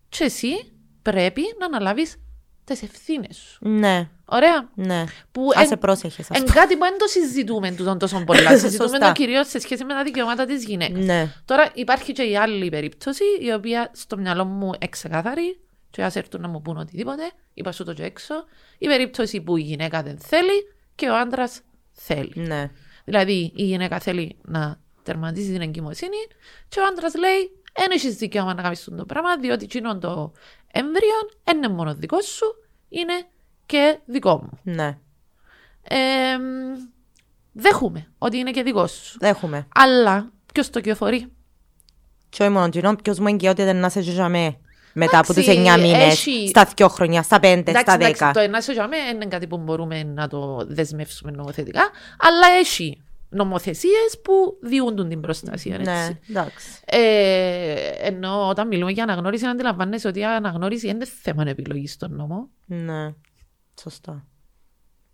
και εσύ πρέπει να αναλάβεις τις ευθύνες σου. Ναι. Ωραία. Ναι. Που Άσε εν- πρόσεχες, ας Εν πούμε. κάτι που δεν το συζητούμε τούτον τόσο πολλά. συζητούμε Σωστά. το κυρίως σε σχέση με τα δικαιώματα της γυναίκας. Ναι. Τώρα υπάρχει και η άλλη περίπτωση, η οποία στο μυαλό μου εξεκάθαρη, και ας έρθουν να μου πούν οτιδήποτε, είπα σου το και έξω. Η περίπτωση που η γυναίκα δεν θέλει και ο άντρας θέλει. Ναι. Δηλαδή η γυναίκα θέλει να τερματίσει την εγκυμοσύνη και ο άντρας λέει: Δεν έχεις δικαίωμα να κάνεις το πράγμα, διότι εκείνο το έμβριο δεν είναι μόνο δικός σου, είναι και δικό μου. Ναι. Ε, δέχομαι ότι είναι και δικός σου. Έχουμε. Αλλά ποιος το κυοφορεί. Και όχι μόνο κοινό, ποιος μου εγγυώται να σε ζητάμε μετά από τους Εντάξει, 9 μήνες, έχει- στα 2 χρόνια, στα 5, στα 10. εντάξει, το ένα σε τζαμέ είναι κάτι που μπορούμε να το δεσμεύσουμε νομοθετικά, αλλά έχει νομοθεσίες που διούντουν την προστασία. Έτσι. Ναι, εντάξει. Ε, ενώ όταν μιλούμε για αναγνώριση, να αντιλαμβάνεσαι ότι η αναγνώριση δεν είναι θέμα επιλογής στον νόμο. Ναι. Σωστά.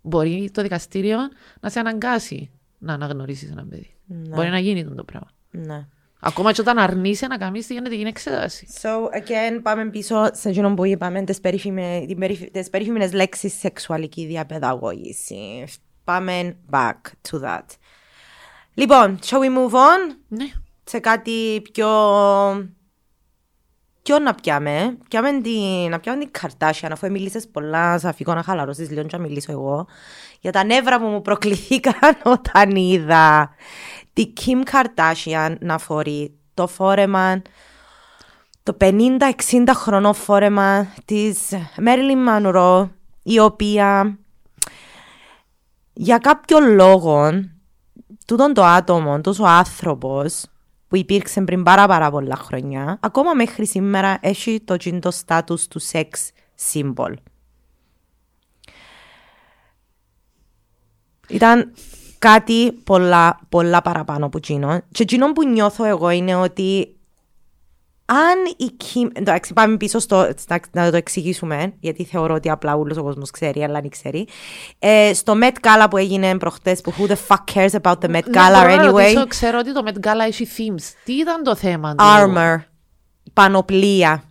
Μπορεί το δικαστήριο να σε αναγκάσει να αναγνωρίσεις ένα παιδί. Ναι. Μπορεί να γίνει το πράγμα. Ναι. Ακόμα και όταν αρνείσαι να κάνεις, γίνεται γίνει εξέταση. So, again, πάμε πίσω σε εκείνο που είπαμε, τις, περίφημε, την περίφη- τις περίφημες λέξεις σεξουαλική διαπαιδαγώγηση. Πάμε back to that. Λοιπόν, shall we move on Ναι. σε κάτι πιο... Ποιο να πιάμε, πιάμε την, να πιάμε την Καρτάσιαν, αφού μίλησες πολλά, θα φύγω να χαλαρώσεις λίγο και να μιλήσω εγώ, για τα νεύρα που μου προκληθήκαν όταν είδα τη Kim Kardashian να φορεί το φόρεμα, το 50-60 χρονό φόρεμα της Marilyn Monroe η οποία για κάποιο λόγο τούτον το άτομο, τόσο άνθρωπος που υπήρξε πριν πάρα πάρα πολλά χρόνια, ακόμα μέχρι σήμερα έχει το το στάτους του σεξ symbol. Ήταν κάτι πολλά, πολλά παραπάνω από εκείνο. Και εκείνο που νιώθω εγώ είναι ότι αν η Kim. Εντάξει, πάμε πίσω στο. Να το εξηγήσουμε, γιατί θεωρώ ότι απλά όλος ο κόσμος ξέρει, αλλά δεν ξέρει. Ε, στο Met Gala που έγινε προχτές, που who the fuck cares about the Met Gala ναι, anyway; Ρωτήσω, ξέρω ότι το Met Gala έχει themes. Τι ήταν το θέμα του. Armor. Πανοπλία.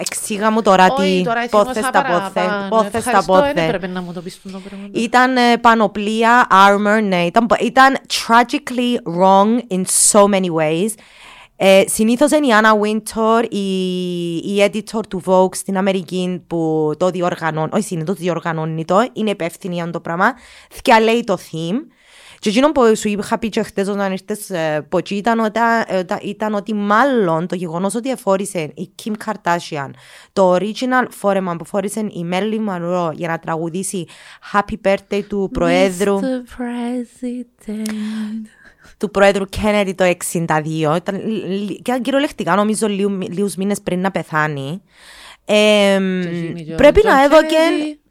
Εξήγα μου τώρα τι πόθε τα πόθε. Πόθε τα πόθε. Δεν έπρεπε να μου το πεις το πράγμα. Ήταν ε, πανοπλία, armor, ναι. Ήταν, ήταν tragically wrong in so many ways. Ε, Συνήθως είναι η Άννα Wintour, η, η editor του Vogue στην Αμερική που το διοργανώνει, όχι συνήθως διοργανώνει το, είναι υπεύθυνη για το πράγμα, και λέει το theme. Και εκείνο που σου είχα πει και χτες όταν ήρθες ε, ήταν, ότι, ήταν ότι μάλλον το γεγονός ότι εφόρησε η Kim Kardashian το original φόρεμα που φόρησε η Marilyn Monroe για να τραγουδήσει Happy Birthday του Προέδρου. Mr. President του πρόεδρου Κέννεδι το 1962. Ήταν, ήταν κυριολεκτικά νομίζω λίγους μήνες πριν να πεθάνει. Ε, πρέπει να έδωκε...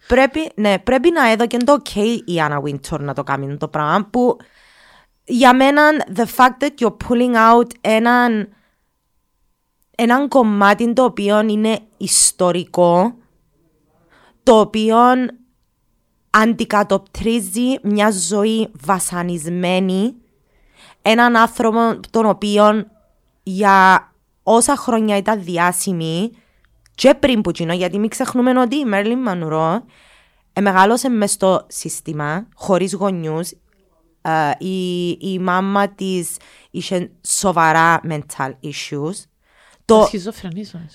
Πρέπει, ναι, πρέπει να έδωκε το ok η Anna Wintour να το κάνει το πράγμα που για μένα the fact that you're pulling out έναν έναν κομμάτι το οποίο είναι ιστορικό το οποίο αντικατοπτρίζει μια ζωή βασανισμένη έναν άνθρωπο τον οποίο για όσα χρόνια ήταν διάσημη και πριν που κοινό, γιατί μην ξεχνούμε ότι η Μέρλιν Μανουρό μεγάλωσε μες στο σύστημα, χωρίς γονιούς. Uh, η, η μάμα της είχε σοβαρά mental issues. Το,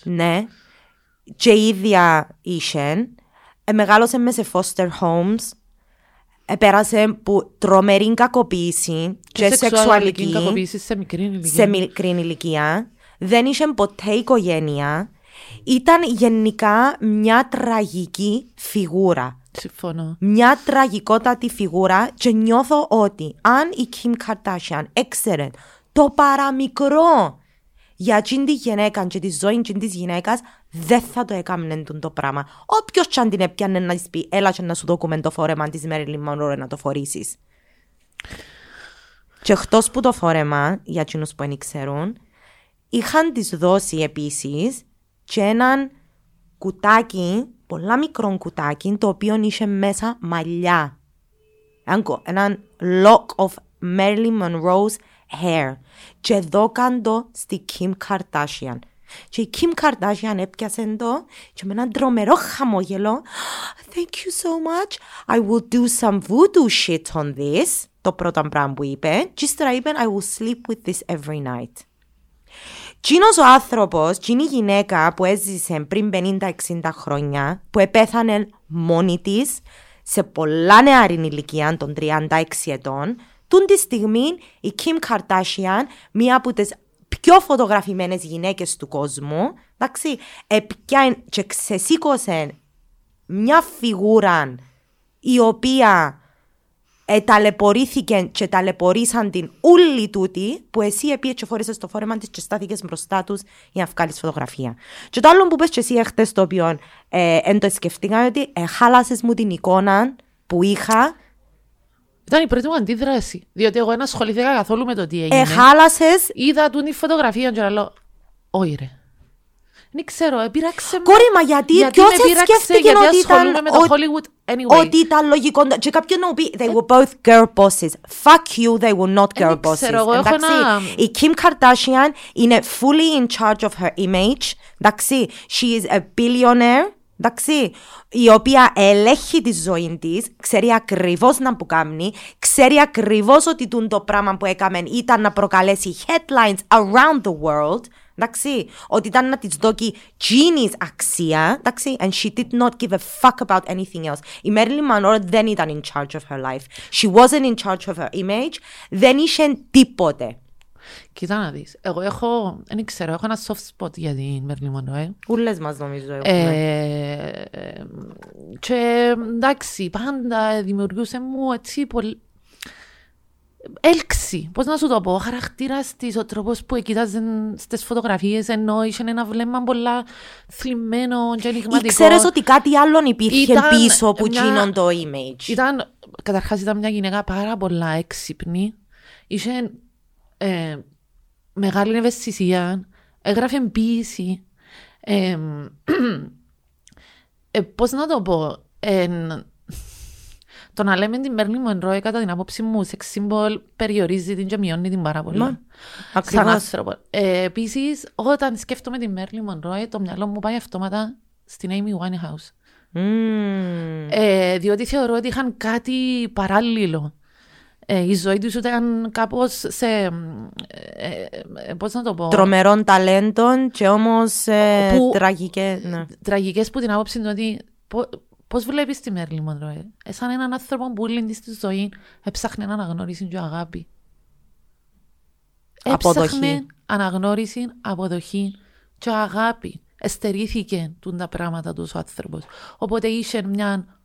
ναι. Και η ίδια είχε. Ε, μεγάλωσε μες σε foster homes πέρασε από τρομερή κακοποίηση και, και σεξουαλική κακοποίηση σε μικρή ηλικία. Σε μικρή ηλικία. Δεν είχε ποτέ οικογένεια. Ήταν γενικά μια τραγική φιγούρα. Συμφωνώ. Μια τραγικότατη φιγούρα και νιώθω ότι αν η Kim Kardashian έξερε το παραμικρό για την της γυναίκας και τη ζωή της γυναίκας, δεν θα το έκαμε το πράγμα. Όποιος αν την έπιανε να της πει, έλα και να σου δοκούμε το φόρεμα της Μέριλιν Μονόρε να το φορήσεις. Και εκτό που το φόρεμα, για εκείνου που δεν ξέρουν, είχαν της δώσει επίσης και έναν κουτάκι, πολλά μικρό κουτάκι, το οποίο είχε μέσα μαλλιά. Έναν lock of Marilyn Monroe's hair. Και εδώ κάντο στη Kim Kardashian. Και η Kim Kardashian έπιασε το και με έναν τρομερό χαμόγελο Thank you so much. I will do some voodoo shit on this. Το πρώτο πράγμα που είπε. Και ύστερα είπε I will sleep with this every night. Τσίνος ο άνθρωπος, τσίνη η γυναίκα που έζησε πριν 50-60 χρόνια, που επέθανε μόνη της σε πολλά νεαρή ηλικία των 36 ετών, Τούν τη στιγμή η Kim Kardashian, μία από τις πιο φωτογραφημένες γυναίκες του κόσμου, εντάξει, έπιαν και ξεσήκωσε μια φιγούρα η οποία ε, ταλαιπωρήθηκε και ταλαιπωρήσαν την ούλη τούτη που εσύ επίε και φόρησες το φόρεμα της και στάθηκες μπροστά τους για να βγάλεις φωτογραφία. Και το άλλο που πες και εσύ εχθές το οποίο ε, εν το σκεφτήκα ότι ε, χάλασες μου την εικόνα που είχα ήταν η πρώτη μου αντίδραση. Διότι εγώ δεν ασχολήθηκα καθόλου με το τι έγινε. Εχάλασες. Είδα του τη φωτογραφία και λέω, Όχι ρε. Δεν ξέρω, πειράξε με. Κόρη, μα γιατί, γιατί ποιος σκέφτηκε γιατί ότι ήταν, με το Hollywood anyway. ότι ήταν λογικό και κάποιον να πει they were both girl bosses. Fuck you, they were not girl bosses. Ξέρω, εγώ έχω ένα... Η Kim Kardashian είναι fully in charge of her image. Εντάξει, she is a billionaire. Εντάξει, η οποία ελέγχει τη ζωή της, ξέρει ακριβώς να που κάνει, ξέρει ακριβώς ότι το πράγμα που έκαμε ήταν να προκαλέσει headlines around the world. Εντάξει, ότι ήταν να της δώσει genius αξία, εντάξει, and she did not give a fuck about anything else. Η Marilyn Monroe δεν ήταν in charge of her life. She wasn't in charge of her image, δεν είχε τίποτε. Κοίτα να δεις. Εγώ έχω, δεν ξέρω, έχω ένα soft spot για την Μέρλι Μονρόε. Ούλες μας νομίζω έχουμε. Ε, ε, και εντάξει, πάντα δημιουργούσε μου έτσι πολύ... Έλξη, πώς να σου το πω, ο χαρακτήρας της, ο τρόπος που εκείταζε στις φωτογραφίες ενώ είχε ένα βλέμμα πολλά θλιμμένο και ενηγματικό. Ήξερες ότι κάτι άλλο υπήρχε Ήταν πίσω από μια- εκείνον το image; Ήταν, καταρχάς ήταν μια γυναίκα πάρα πολλά έξυπνη. Είχε ε, μεγάλη ευαισθησία. Έγραφε ποίηση. Ε, ε, πώς να το πω. Ε, το να λέμε την Μέρλι Μονρόε κατά την άποψη μου σεξ σύμβολ περιορίζει την και μειώνει την πάρα πολύ. Μα, Σαν Ακριβώς. άνθρωπο. Ε, Επίσης, όταν σκέφτομαι τη Μέρλι Μονρόε, το μυαλό μου πάει αυτόματα στην Amy Winehouse. Μμμ. Ε, διότι θεωρώ ότι είχαν κάτι παράλληλο. Ε, η ζωή τους ήταν κάπως σε... Ε, ε, πώς να το πω... Τρομερών ταλέντων και όμως ε, Που- τραγικές. Ναι. Τραγικές που την άποψη είναι ότι... Πώ, πώς βλέπεις τη Μέρλι Μονρόε; Ε, σαν έναν άνθρωπο που όλη της της ζωή έψαχνε αναγνώριση και αγάπη. Αποδοχή. Έψαχνε αναγνώριση, αποδοχή και αγάπη. Εστερήθηκε τούν τα πράγματα τους ο άνθρωπος. Οπότε είχε μια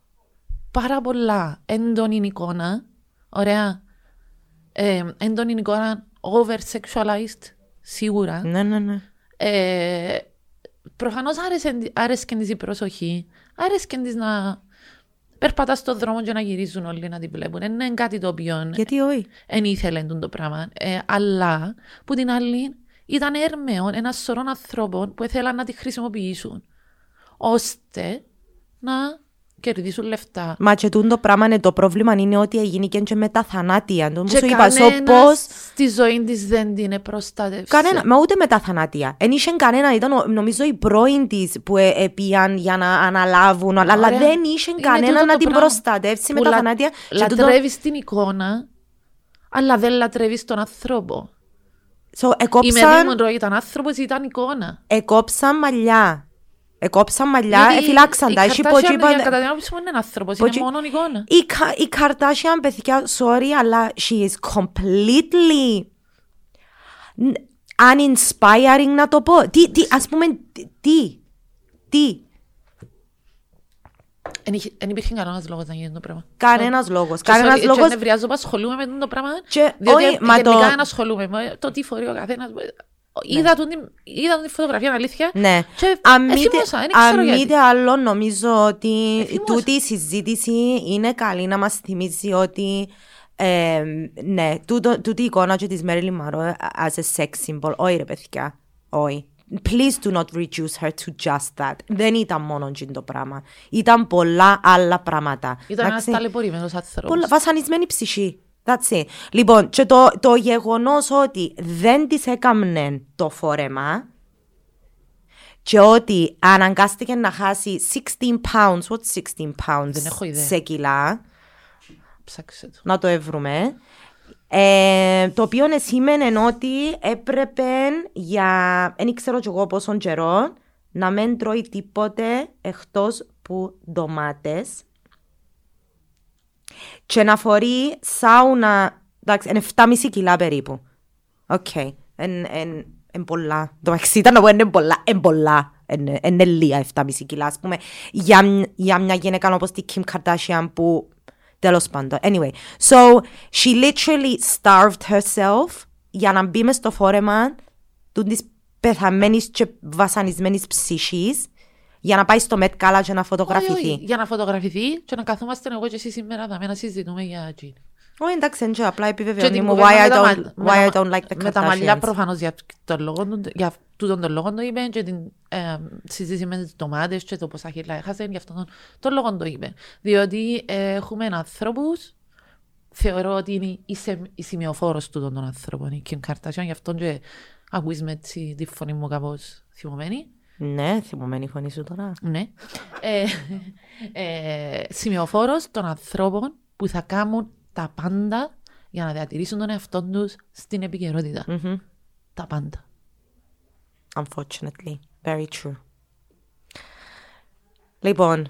πάρα πολλά έντονη εικόνα, ωραία, ε, έντονη εικόνα over-sexualized, σίγουρα. ναι, ναι, ναι. Ε, Προφανώς άρεσκε της η προσοχή, άρεσκε της να περπατά στον δρόμο και να γυρίζουν όλοι να τη βλέπουν. Δεν είναι κάτι το οποίο Γιατί όχι; δεν ήθελε τούτο το πράγμα. Ε, αλλά που την άλλη ήταν έρμεο ένας σωρό ανθρώπων που ήθελαν να τη χρησιμοποιήσουν ώστε να κερδίσουν λεφτά. Μα και τούτο το πράγμα είναι το πρόβλημα είναι ότι έγινε και με τα θανάτια. Το που Και σου είπα, so κανένας πώς... στη ζωή της δεν την προστάτευσε. Κανένα, μα ούτε με τα θανάτια. Εν είχε κανένα, ήταν ο- νομίζω η πρώην της που ε, επίαν για να αναλάβουν, αλλά Ωραία. δεν είχε Είναι κανένα τούτο να το την πράγμα προστατεύσει με που τα λα- θανάτια. Και τούτο- Λατρεύεις την εικόνα, αλλά δεν λατρεύεις τον άνθρωπο. So, Η Μέρλιν εκόψαν, Μονρόι ήταν άνθρωπος, ήταν εικόνα. εκόψαν μαλλιά. Εκόψαν μαλλιά, Γιατί εφυλάξαν τα. η Έχει Kardashian, πω και για- είπαν- Κατά την άποψη μου είναι άνθρωπος, Πω και- είναι μόνο εικόνα. Η, Κα- η Kardashian, παιδιά, sorry, αλλά she is completely n- uninspiring να το πω. Τι, τι, ας πούμε, τι- τι, τι. Δεν υπήρχε κανένας λόγος να γίνει το πράγμα. Κανένας λόγος. Και sorry, Κανένας και λόγος. νευριάζω που ασχολούμαι με το πράγμα. Και- διότι όχι, μα γενικά το- δεν ασχολούμαι με το τι φορεί ο καθένας. Είδα τον την- είδα τον τη φωτογραφία, αλήθεια. Ναι. Και Αν μη τε- εθύμωσα, δεν ξέρω αν μη γιατί. τε άλλο, νομίζω ότι Εθύμωσα. τούτη η συζήτηση είναι καλή να μας θυμίζει ότι ε, ναι, τούτο, τούτη η εικόνα και της Marilyn Monroe as a sex symbol, όχι ρε παιδιά, όχι. Please do not reduce her to just that. Δεν ήταν μόνο εκείνο το πράγμα. Ήταν πολλά άλλα πράγματα. Ήταν ένας Εντάξει; ταλαιπωρημένος άνθρωπος. Πολλά, βασανισμένη ψυχή. That's it. Λοιπόν, και το, το γεγονός ότι δεν της έκαμνε το φόρεμα και ότι αναγκάστηκε να χάσει 16 pounds, what's 16 pounds Δεν έχω ιδέα. σε κιλά, Ψάξε το. να το εύρουμε. Ε, το οποίο σήμαινε ότι έπρεπε για, δεν ξέρω κι εγώ πόσο καιρό, να μην τρώει τίποτε εκτός που ντομάτες και να φορεί σάουνα, εντάξει, είναι 7,5 κιλά περίπου. Οκ, είναι πολλά. Το μεταξύ ήταν να πω είναι πολλά, είναι πολλά. Είναι είναι λίγα 7,5 κιλά, ας πούμε, για, μ- για μια γυναίκα όπως τη Kim Kardashian που τέλος πάντων. Anyway, so she literally starved herself για να μπει μες στο φόρεμα του της πεθαμένης και βασανισμένης ψυχής για να πάει στο Met Gala και να Όχι, φωτογραφηθεί. όχι, Για να φωτογραφηθεί και να καθόμαστε εγώ και εσύ σήμερα δάμε να συζητούμε για τζιν. Όχι, εντάξει, έτσι, απλά Και επιβεβαιώνει την μου κουβέντα why I με τα don't, μα- why με I τα- don't like the Με τα μαλλιά Kardashians. προφανώς για, τον λόγο, του- για τούτον τον λόγο το είπε και την ε, συζήτηση με τις ντομάτες και το πόσα χείλα έχασε, γι' αυτόν τον, τον λόγο το είπε. Διότι ε, έχουμε ανθρώπους, θεωρώ ότι είναι η, σε, η σημειοφόρος τούτων των ανθρώπων, η Kim Kardashian, γι' αυτόν και ακούεις με έτσι τη φωνή μου κάπως θυμωμένη. Ναι, θυμωμένη η φωνή σου τώρα. Ναι. ε, ε, σημειοφόρος των ανθρώπων που θα κάνουν τα πάντα για να διατηρήσουν τον εαυτό τους στην επικαιρότητα. Μμμ. Τα πάντα. Unfortunately. Very true. Λοιπόν.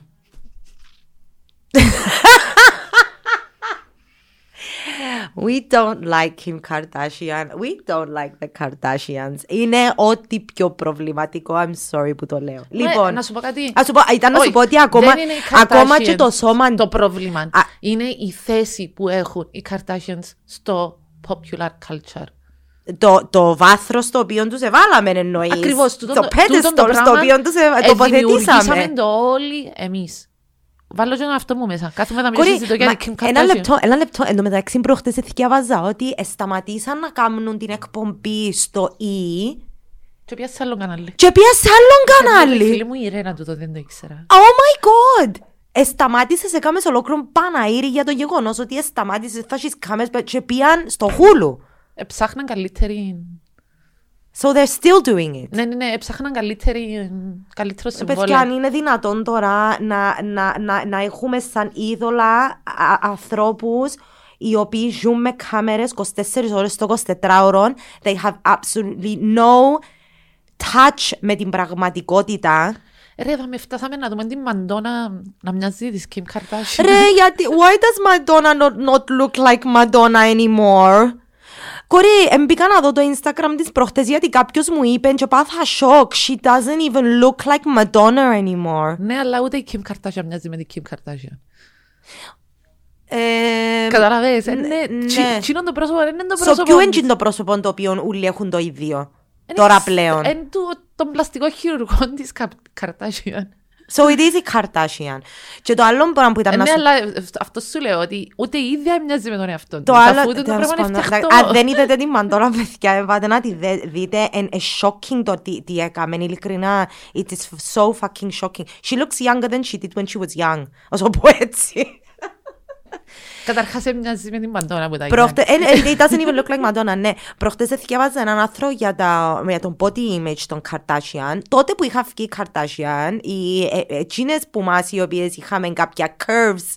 We don't like Kim Kardashian. We don't like the Kardashians. Είναι ό,τι πιο προβληματικό. I'm sorry που το λέω. Λοιπόν, να σου πω κάτι. ας σου πω, ήταν να σου Όχι, πω ότι ακόμα, δεν είναι οι ακόμα και Kardashians το σώμα... Το πρόβλημα Α. είναι η θέση που έχουν οι Kardashians στο popular culture. το, το βάθρος στο οποίο τους εβάλαμε εννοείς. Ακριβώς. Το τούτον- pedestal τούτον το στο πράγμα οποίο τους εδημιουργήσαμε τοποθετήσαμε. το όλοι εμείς. Βάλω και τον αυτό μου μέσα. Κάθομαι να Κορί, μιλήσω το για μα, την Kim ένα Kardashian. λεπτό, ένα λεπτό. Εν τω μεταξύ προχτές εθιάβαζα ότι σταματήσαν να κάνουν την εκπομπή στο E Και πια σε άλλο κανάλι. και πήγα σε άλλον Η φίλη κανάλι. μου η Ρένα τούτο δεν το ήξερα. Oh my god! Εσταμάτησε σε κάμες ολόκληρο Παναήρη για το γεγονός ότι εσταμάτησε θα έχεις κάμες και πήγαν στο χούλου. Εψάχναν καλύτερη... So they're still doing it. Ναι, ναι, ναι, εψάχναν καλύτερη... καλύτερο Ε, Παιδιά, συμβόλαιο. αν είναι δυνατόν τώρα να, να, να, να έχουμε σαν είδωλα α- ανθρώπους οι οποίοι ζουν με κάμερες 24 ώρες το 24ωρο, they have absolutely no touch με την πραγματικότητα. Ρε, θα με φτάσαμε να δούμε την Μαντόνα να μοιάζει της Kim Kardashian. Ρε, γιατί, why does Madonna not, not look like Madonna anymore? Κορί, εμπήκα να δω το Instagram της προχτές γιατί κάποιος μου είπε και πάθα σοκ. She doesn't even look like Madonna anymore. Ναι, αλλά ούτε η Kim Kardashian μοιάζει με την Kim Kardashian. Ε, Καταλαβες, ε, ναι, ναι, ναι. τσι- τσίνον το πρόσωπο, δεν είναι το Στο πρόσωπο. ποιο είναι το πρόσωπο το οποίο όλοι έχουν το ίδιο. Τώρα πλέον; Είναι του- των πλαστικών χειρουργών της Ka- Kardashian. So it is η Kardashian. Και το άλλο πράγμα που Ε, ήταν να Ναι, σου... αλλά ε, αυτό σου λέω ότι ούτε η ίδια μοιάζει με τον εαυτό Το της, άλλο... αφού το τέλος πράγμα είναι πάντων, φτιαχτό. Αν δεν είδατε την Μαντόρα, παιδιά, πάτε να τη δε- δείτε. Είναι shocking το τι, τι έκαμε. Ειλικρινά, it is so fucking shocking. She looks younger than she did when she was young. Ας το πω έτσι. Καταρχάς ε, μοιάζει με την Μαντόνα που τα Προχτε... έκανε. ε, ε, It doesn't even look like Madonna, ναι. Προχτές διάβαζα έναν άρθρο για, τα... για τον body image των Kardashian. Τότε που είχα βγει η Kardashian, οι ε, ε, εκείνες που μας οι οποίες είχαμε κάποια curves,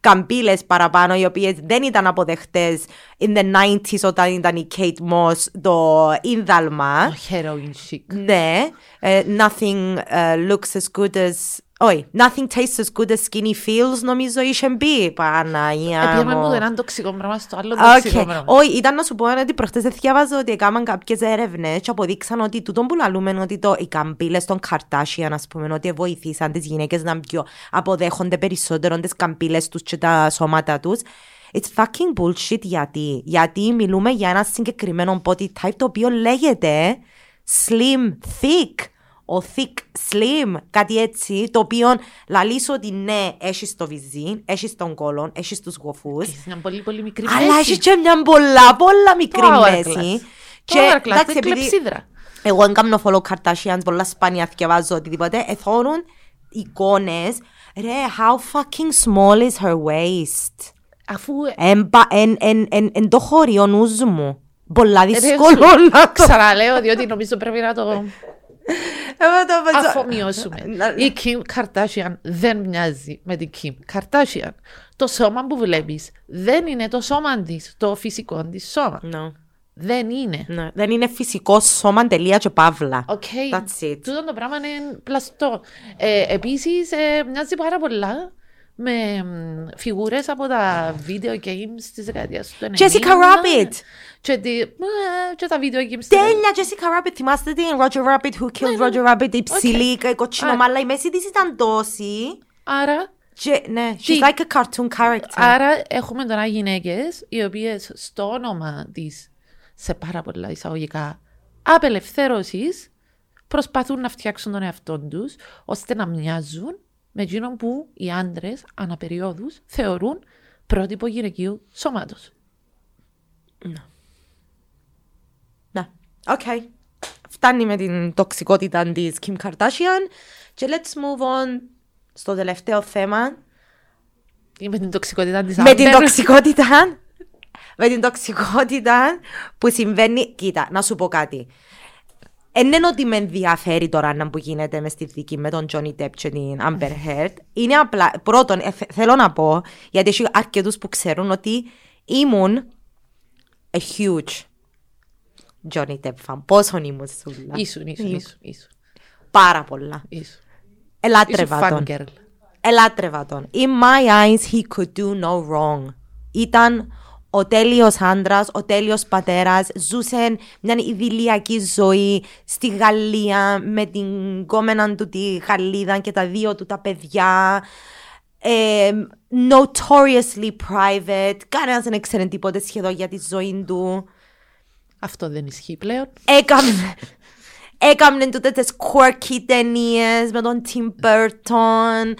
καμπύλες παραπάνω, οι οποίες δεν ήταν αποδεχτές in the 90s όταν ήταν η Kate Moss το ίνδαλμα. Το heroin chic. Ναι, ε, nothing uh, looks as good as... Όχι, nothing tastes as good as skinny feels νομίζω είχε πει. Παναγία Επήαμε μου. μου το έναν τοξικό πράγμα στο άλλο Οκ. τοξικό πράγμα. Όχι, ήταν να σου πω ότι προχτές διάβαζα ότι έκαναν κάποιες έρευνες και αποδείξαν ότι τούτον που λαλούμε ότι το, οι καμπύλες των Kardashian, ας πούμε, ότι βοηθήσαν τις γυναίκες να πιο αποδέχονται περισσότερο τις καμπύλες τους και τα σώματα τους. It's fucking bullshit γιατί. Γιατί μιλούμε για ένα συγκεκριμένο body type το οποίο λέγεται slim thick. Ο thick slim, κάτι έτσι, το οποίο λαλείς ότι ναι, έχεις το βυζί, έχεις τον κόλον, έχεις τους γοφούς, Έχεις μια πολύ πολύ μικρή αλλά μέση. έχεις και μια πολλά, πολλά μικρή Το hourglass. μέση. Το hourglass, εντάξει, είναι κλεψίδρα. εγώ δεν κάνω follow Kardashians, πολλά σπάνια διαβάζω οτιδήποτε, εθώρουν εικόνες, ρε, how fucking small is her waist; Αφού Εν, πα- εν, εν, εν, εν το χωρεί ο νους μου. Πολλά ε, δύσκολο σου- να το... Ξαναλέω, διότι νομίζω πρέπει να το Εγώ το παίζω- αφομοιώσουμε. Να- Η Kim Kardashian δεν μοιάζει με την Kim Kardashian. Το σώμα που βλέπεις δεν είναι το σώμα της, το φυσικό της σώμα. No, Δεν είναι. no. Δεν είναι φυσικό σώμα τελεία και παύλα. Οκ. That's it. Τούτο το πράγμα είναι πλαστό. Ε, επίσης, ε, μοιάζει πάρα πολλά με μ, φιγούρες από τα video games της δεκαετίας του 90. Jessica Rabbit. Και, τη, ε, και τα video games. Τέλεια, Jessica Rabbit. Θυμάστε την Roger Rabbit, Who Killed Ναι, Roger Rabbit, η ψηλή, η κοτσινομάλα. Α. Η μέση της ήταν τόση. Άρα, Και, ναι, Τι- she's like a cartoon character. άρα έχουμε τώρα γυναίκες οι οποίες στο όνομα της σε πάρα πολλά εισαγωγικά απελευθέρωσης προσπαθούν να φτιάξουν τον εαυτό τους ώστε να μοιάζουν με εκείνον που οι άντρες ανά περιόδους θεωρούν πρότυπο γυναικείου σώματος. Ναι, οκ. Φτάνει με την τοξικότητα της Kim Kardashian. Και let's move on στο τελευταίο θέμα. Ή με την τοξικότητα της Με την Amber. τοξικότητα. με την τοξικότητα που συμβαίνει. Κοίτα, να σου πω κάτι. Δεν είναι ότι με ενδιαφέρει τώρα να που γίνεται μες στη δική με τον Johnny Depp και την Amber Heard. Είναι απλά, πρώτον, ε, θε- θέλω να πω, γιατί έχει αρκετούς που ξέρουν ότι ήμουν a huge Johnny Depp fan. Πόσον ήμουν σούλα. Ήσουν, ήσουν, ήσουν, ήσουν, Πάρα πολλά. ήσουν. Ήσουν Ελάτρευα τον. fangirl. Ελάτρευα τον. In my eyes, he could do no wrong. Ήταν ο τέλειος άντρας, ο τέλειος πατέρας, ζούσε μια ιδηλιακή ζωή στη Γαλλία με την κόμενα του τη Γαλλίδα και τα δύο του τα παιδιά. Ε, notoriously private, κανένας δεν ήξερε τίποτε σχεδόν για τη ζωή του. Αυτό δεν ισχύει πλέον. Έκαμε, έκαμε τούτες τις quirky ταινίες με τον Tim Burton.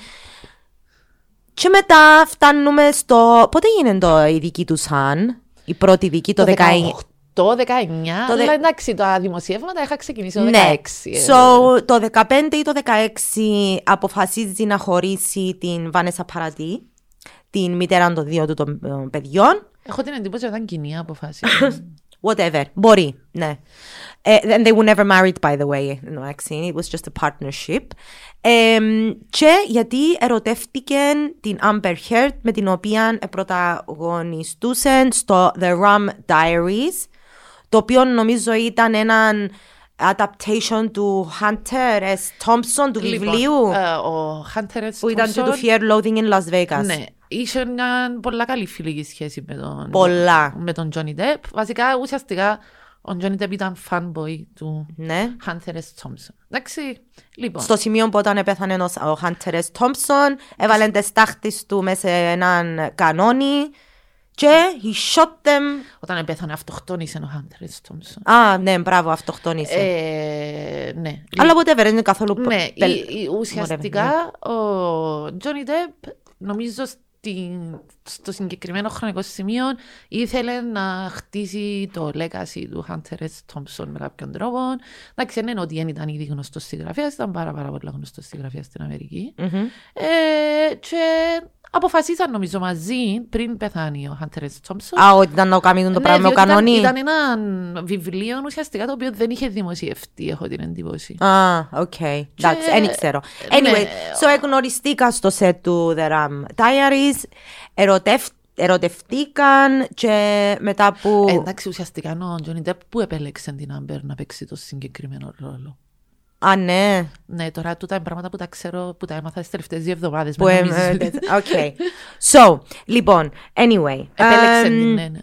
Και μετά φτάνουμε στο... Πότε γίνεται το, η δική του Σαν, η πρώτη δική, το, 19. Το 19, το δε... εντάξει, τα δημοσιεύματα είχα ξεκινήσει το 16. Ναι. So, το 15 ή το 16 αποφασίζει να χωρίσει την Βάνεσα Παρατή, την μητέρα των δύο του των παιδιών. Έχω την εντύπωση ότι ήταν κοινή αποφάση. Whatever. Μπορεί, ναι. Uh, and they were never married, by the way, in the vaccine. It was just a partnership. Um, και γιατί ερωτεύτηκε την Amber Heard με την οποία πρωταγωνιστούσαν στο The Rum Diaries το οποίο νομίζω ήταν ένα adaptation του Hunter S. Thompson του λοιπόν, βιβλίου uh, ο Hunter S. που ήταν και του Fear Loathing in Las Vegas. Ναι, είχε μια πολλά καλή φιλική σχέση με τον, πολλά. με τον Johnny Depp. Βασικά, ουσιαστικά, ο Johnny Depp ήταν fanboy του ναι. Hunter S. Thompson. Εντάξει, λοιπόν. Στο σημείο που όταν πέθανε ο Hunter S. Thompson, έβαλε τις τάχτες του μέσα σε έναν κανόνι και he shot them. Όταν πέθανε αυτοκτόνησε ο Hunter S. Thompson. Α, ναι, μπράβο, αυτοκτόνησε. Ε, ναι. Αλλά ποτέ δεν είναι καθόλου... Ναι, ουσιαστικά ο Johnny Depp νομίζω στην, στο συγκεκριμένο χρονικό σημείο ήθελε να χτίσει το legacy του Hunter S. Thompson με κάποιον τρόπο. Εντάξει, δεν είναι ότι δεν ήταν ήδη γνωστός συγγραφέα, ήταν πάρα, πάρα πολύ γνωστός συγγραφέα στην Αμερική. Mm-hmm. Ε, και αποφασίσαν νομίζω μαζί πριν πεθάνει ο Hunter S. Thompson. Α, ότι ήταν να κάνει το ναι, πράγμα ο κανόνι. Ήταν, ήταν ένα βιβλίο ουσιαστικά το οποίο δεν είχε δημοσιευτεί, έχω την εντύπωση. Α, οκ. Εντάξει, δεν ξέρω. Anyway, ναι. so εγνωριστήκαν στο set του The Rum Diaries, ερωτεύτηκα ερωτευτήκαν και μετά που... Ε, εντάξει, ουσιαστικά ο Τζόνι Ντεπ που επέλεξε την Άμπερ να παίξει το συγκεκριμένο ρόλο; Α, ναι. Ναι, τώρα τούτα είναι πράγματα που τα ξέρω, που τα έμαθα τις τελευταίες δύο εβδομάδες. Που έμαθα, οκ. So, λοιπόν, anyway. Επέλεξε την, ναι, ναι.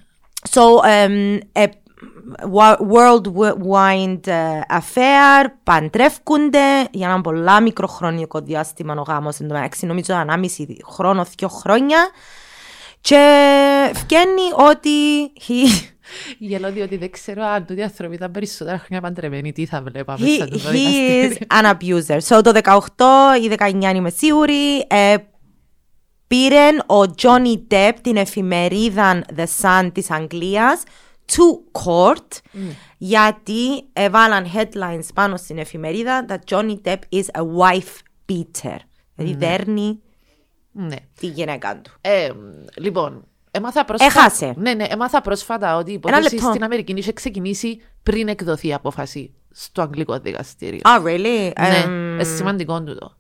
So, um, a whirlwind affair, παντρεύκονται για ένα πολλά μικρό χρονικό διάστημα ο γάμος, εν τω μεταξύ νομίζω ενάμιση χρόνο, δύο χρόνια. Και βγαίνει ότι Γελώ διότι δεν ξέρω αν τούτοι άνθρωποι ήταν περισσότερα χρόνια παντρεμένοι. Τι θα βλέπαμε he, σαν το He is an abuser. So το 18 ή 19 είμαι σίγουρη. Ε, πήρε ο Johnny Depp την εφημερίδα The Sun της Αγγλίας to court mm. γιατί έβαλαν headlines πάνω στην εφημερίδα that Johnny Depp is a wife beater. Δηλαδή mm. δέρνει ναι. τη γυναίκα του. Ε, λοιπόν, Έμαθα πρόσφατα... Έχασε. Ναι, ναι, έμαθα πρόσφατα ότι η υπόθεση στην Αμερική είχε ξεκινήσει πριν εκδοθεί η απόφαση στο αγγλικό δικαστήριο. Ah, really? Ναι, um... σημαντικό τούτο.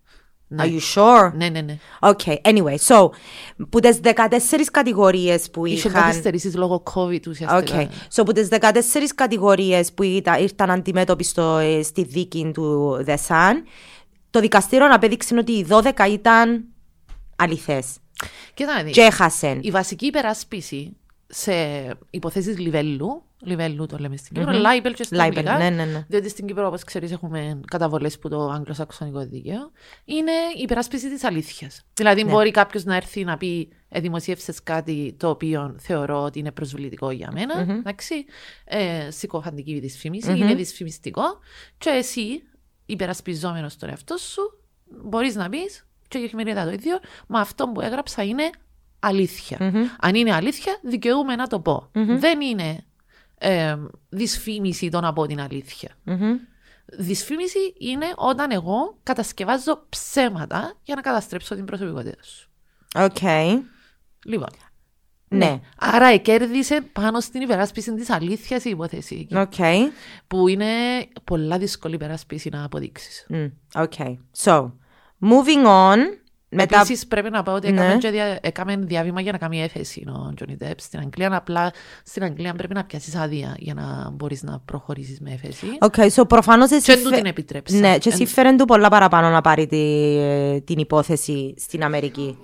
Ναι. Are you sure? Ναι, ναι, ναι. Okay, anyway, so, που τις 14 κατηγορίες που είχαν... Είχε καθυστερήσεις λόγω COVID ουσιαστικά. Okay, so, που τις 14 κατηγορίες που ήταν, ήρθαν αντιμέτωποι στο, ε, στη δίκη του The Sun, το δικαστήριο απέδειξε ότι οι 12 ήταν αληθές. Και έχασε. Η βασική υπεράσπιση σε υποθέσεις λιβέλου, λιβέλου το λέμε στην Κύπρο, mm-hmm. λάιμπελ και στα αγγλικά, ναι, ναι, ναι. διότι στην Κύπρο, όπως ξέρεις, έχουμε καταβολές που το αγγλοσαξονικό δίκαιο, είναι η υπεράσπιση της αλήθειας. Δηλαδή, ναι. μπορεί κάποιος να έρθει να πει ε, δημοσίευσες κάτι το οποίο θεωρώ ότι είναι προσβλητικό για μένα, mm-hmm. εντάξει, ε, συκοφαντική δυσφήμιση, mm-hmm. είναι δυσφημιστικό, και εσύ, υπερασπιζόμενος τον εαυτό σου, μπορείς να πεις και η εφημερίδα το ίδιο, μα αυτό που έγραψα είναι αλήθεια. Mm-hmm. Αν είναι αλήθεια, δικαιούμαι να το πω. Mm-hmm. Δεν είναι ε, δυσφήμιση το να πω την αλήθεια. Mm-hmm. Δυσφήμιση είναι όταν εγώ κατασκευάζω ψέματα για να καταστρέψω την προσωπικότητα σου. Ok. Okay. Λοιπόν. Ναι. ναι. Άρα κέρδισε πάνω στην υπεράσπιση της αλήθειας η υπόθεση. Okay. Που είναι πολλά δύσκολη υπεράσπιση να αποδείξεις. Mm. Okay. So, Moving on. Μετά... Επίσης πρέπει να πω ότι ναι. έκαμε, διάβημα για να κάνει έφεση ο Τζόνι Ντέπ στην Αγγλία. Απλά στην Αγγλία πρέπει να πιάσεις άδεια για να μπορείς να προχωρήσεις με έφεση. Okay, so προφανώς εσύ... Και του την επιτρέψα. Ναι, και εσύ φέρεν του πολλά παραπάνω να πάρει τη, την υπόθεση στην Αμερική.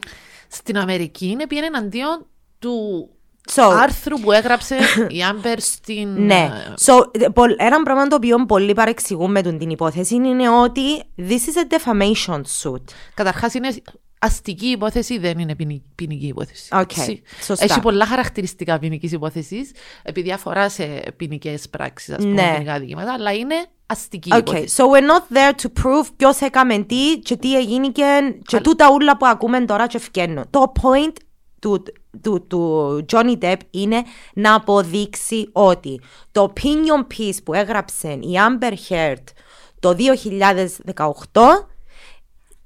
Στην Αμερική είναι πήγαινε εναντίον του So, άρθρου που έγραψε η Άμπερ στην... ναι. ε, So, πολ- ένα πράγμα το οποίο πολλοί παρεξηγούν με τον την υπόθεση είναι ότι this is a defamation suit. Καταρχάς είναι αστική υπόθεση, δεν είναι ποινι- ποινική υπόθεση. Οκ, Έτσι. σωστά. Έχει πολλά χαρακτηριστικά ποινικής υπόθεσης, επειδή αφορά σε ποινικές πράξεις, ας πούμε, Ναι. ποινικά δικαιώματα, αλλά είναι αστική Okay, υπόθεση. so we're not there to prove ποιος έκαμε τι και τι έγινε και, και τούτα ούλα που ακούμε τώρα και φκαίνουν. Το point του, του, του Johnny Depp είναι να αποδείξει ότι το opinion piece που έγραψε η Amber Heard το 2018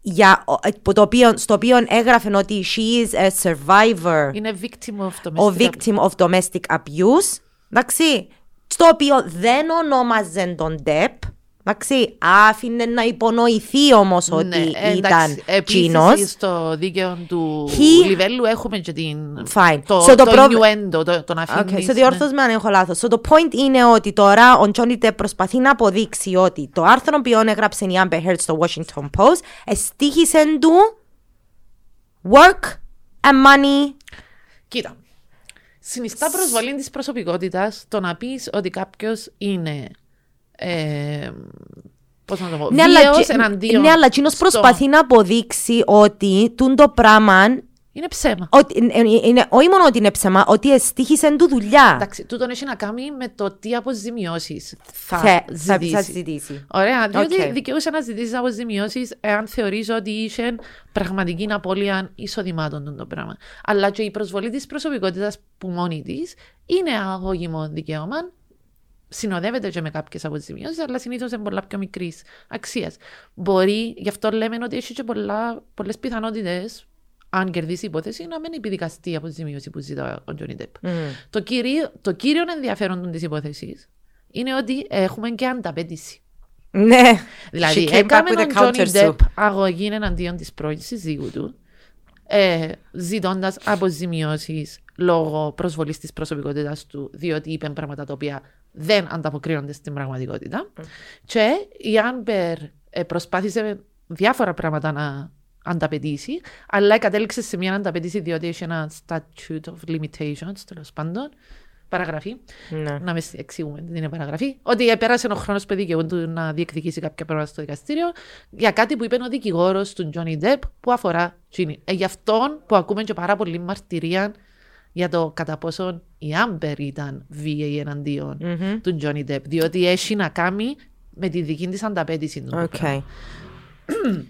για, που το οποίο, στο οποίο έγραφε ότι she is a survivor Είναι victim of domestic ο victim of domestic abuse, εντάξει, στο οποίο δεν ονόμαζε τον Depp, εντάξει, άφηνε να υπονοηθεί όμως ότι Ναι, ήταν Επίσης, Τσίνος. στο δίκαιο του He- Λιβέλου έχουμε και την... Fine. Το, So, το, το πρόβλημα- innuendo, το, το να Okay, αφήνεις, so διόρθως με αν έχω λάθος. So, το point είναι ότι τώρα ο Johnny Depp προσπαθεί να αποδείξει ότι το άρθρο που έγραψε η Amber Heard στο Washington Post εστίχησε του work and money Κοίτα. Συνιστά προσβολή της προσωπικότητας το να πεις ότι κάποιος είναι. Ε, Πώς να το πω. Ναι, αλλά, βίαιος τζι- εναντίον. ναι, αλλά εκείνος στο- προσπαθεί να αποδείξει ότι τούν το πράγμα Είναι ψέμα. Ότι, ε, ε, είναι, όχι μόνο ότι είναι ψέμα, ότι εστοίχισέ του δουλειά. Εντάξει, τούτον έχει να κάνει με το τι αποζημιώσει θα, Θε- θα, ζητήσει. θα ζητήσει. Ωραία, διότι Οκ. δικαιούσαι να ζητήσει αποζημιώσει εάν θεωρείς ότι είσιες πραγματική απώλεια εισοδημάτων τούτο το πράγμα. Αλλά και η προσβολή της προσωπικότητας που μόνη της είναι αγώγιμο δικαίωμα. Συνοδεύεται και με κάποιες αποζημιώσει, αλλά συνήθως είναι πολλά πιο μικρής αξίας. Μπορεί, γι' αυτό λέμε ότι έχει και πολλές πιθανότητες, αν κερδίσει η υπόθεση, να μην επιδικαστεί η αποζημίωση που ζητά ο Τζόνι Ντεπ. Το, κύριο, το κύριο ενδιαφέρον της υπόθεσης είναι ότι έχουμε και ανταπέτηση. Ναι. Δηλαδή, She came back έκαμε with τον a Τζόνι counter Ντεπ soup. αγωγή εναντίον της πρώην συζύγου του, ε, ζητώντας αποζημιώσεις λόγω προσβολής της προσωπικότητας του, διότι είπε πράγματα τα οποία δεν ανταποκρίνονται στην πραγματικότητα. Και η Άμπερ ε, προσπάθησε διάφορα πράγματα να ανταπαιτήσει, αλλά κατέληξε σε μια ανταπαιτήση διότι έχει ένα statute of limitations, τέλος πάντων, παραγραφή. Ναι. Να μες εξηγούμε τι είναι παραγραφή. Ότι πέρασε ο χρόνος που δικαιούνται του να διεκδικήσει κάποια πράγματα στο δικαστήριο για κάτι που είπε ο δικηγόρος του Τζόνι Ντεπ που αφορά Τζίνι. Ε, γι' αυτόν που ακούμε και πάρα πολύ μαρτυρία για το κατά πόσον η Άμπερ ήταν βίαιη εναντίον Μμμ. του Τζόνι Ντεπ. Διότι έχει να κάνει με τη δική της ανταπαίτηση τούτο. το Οκ. πράγμα.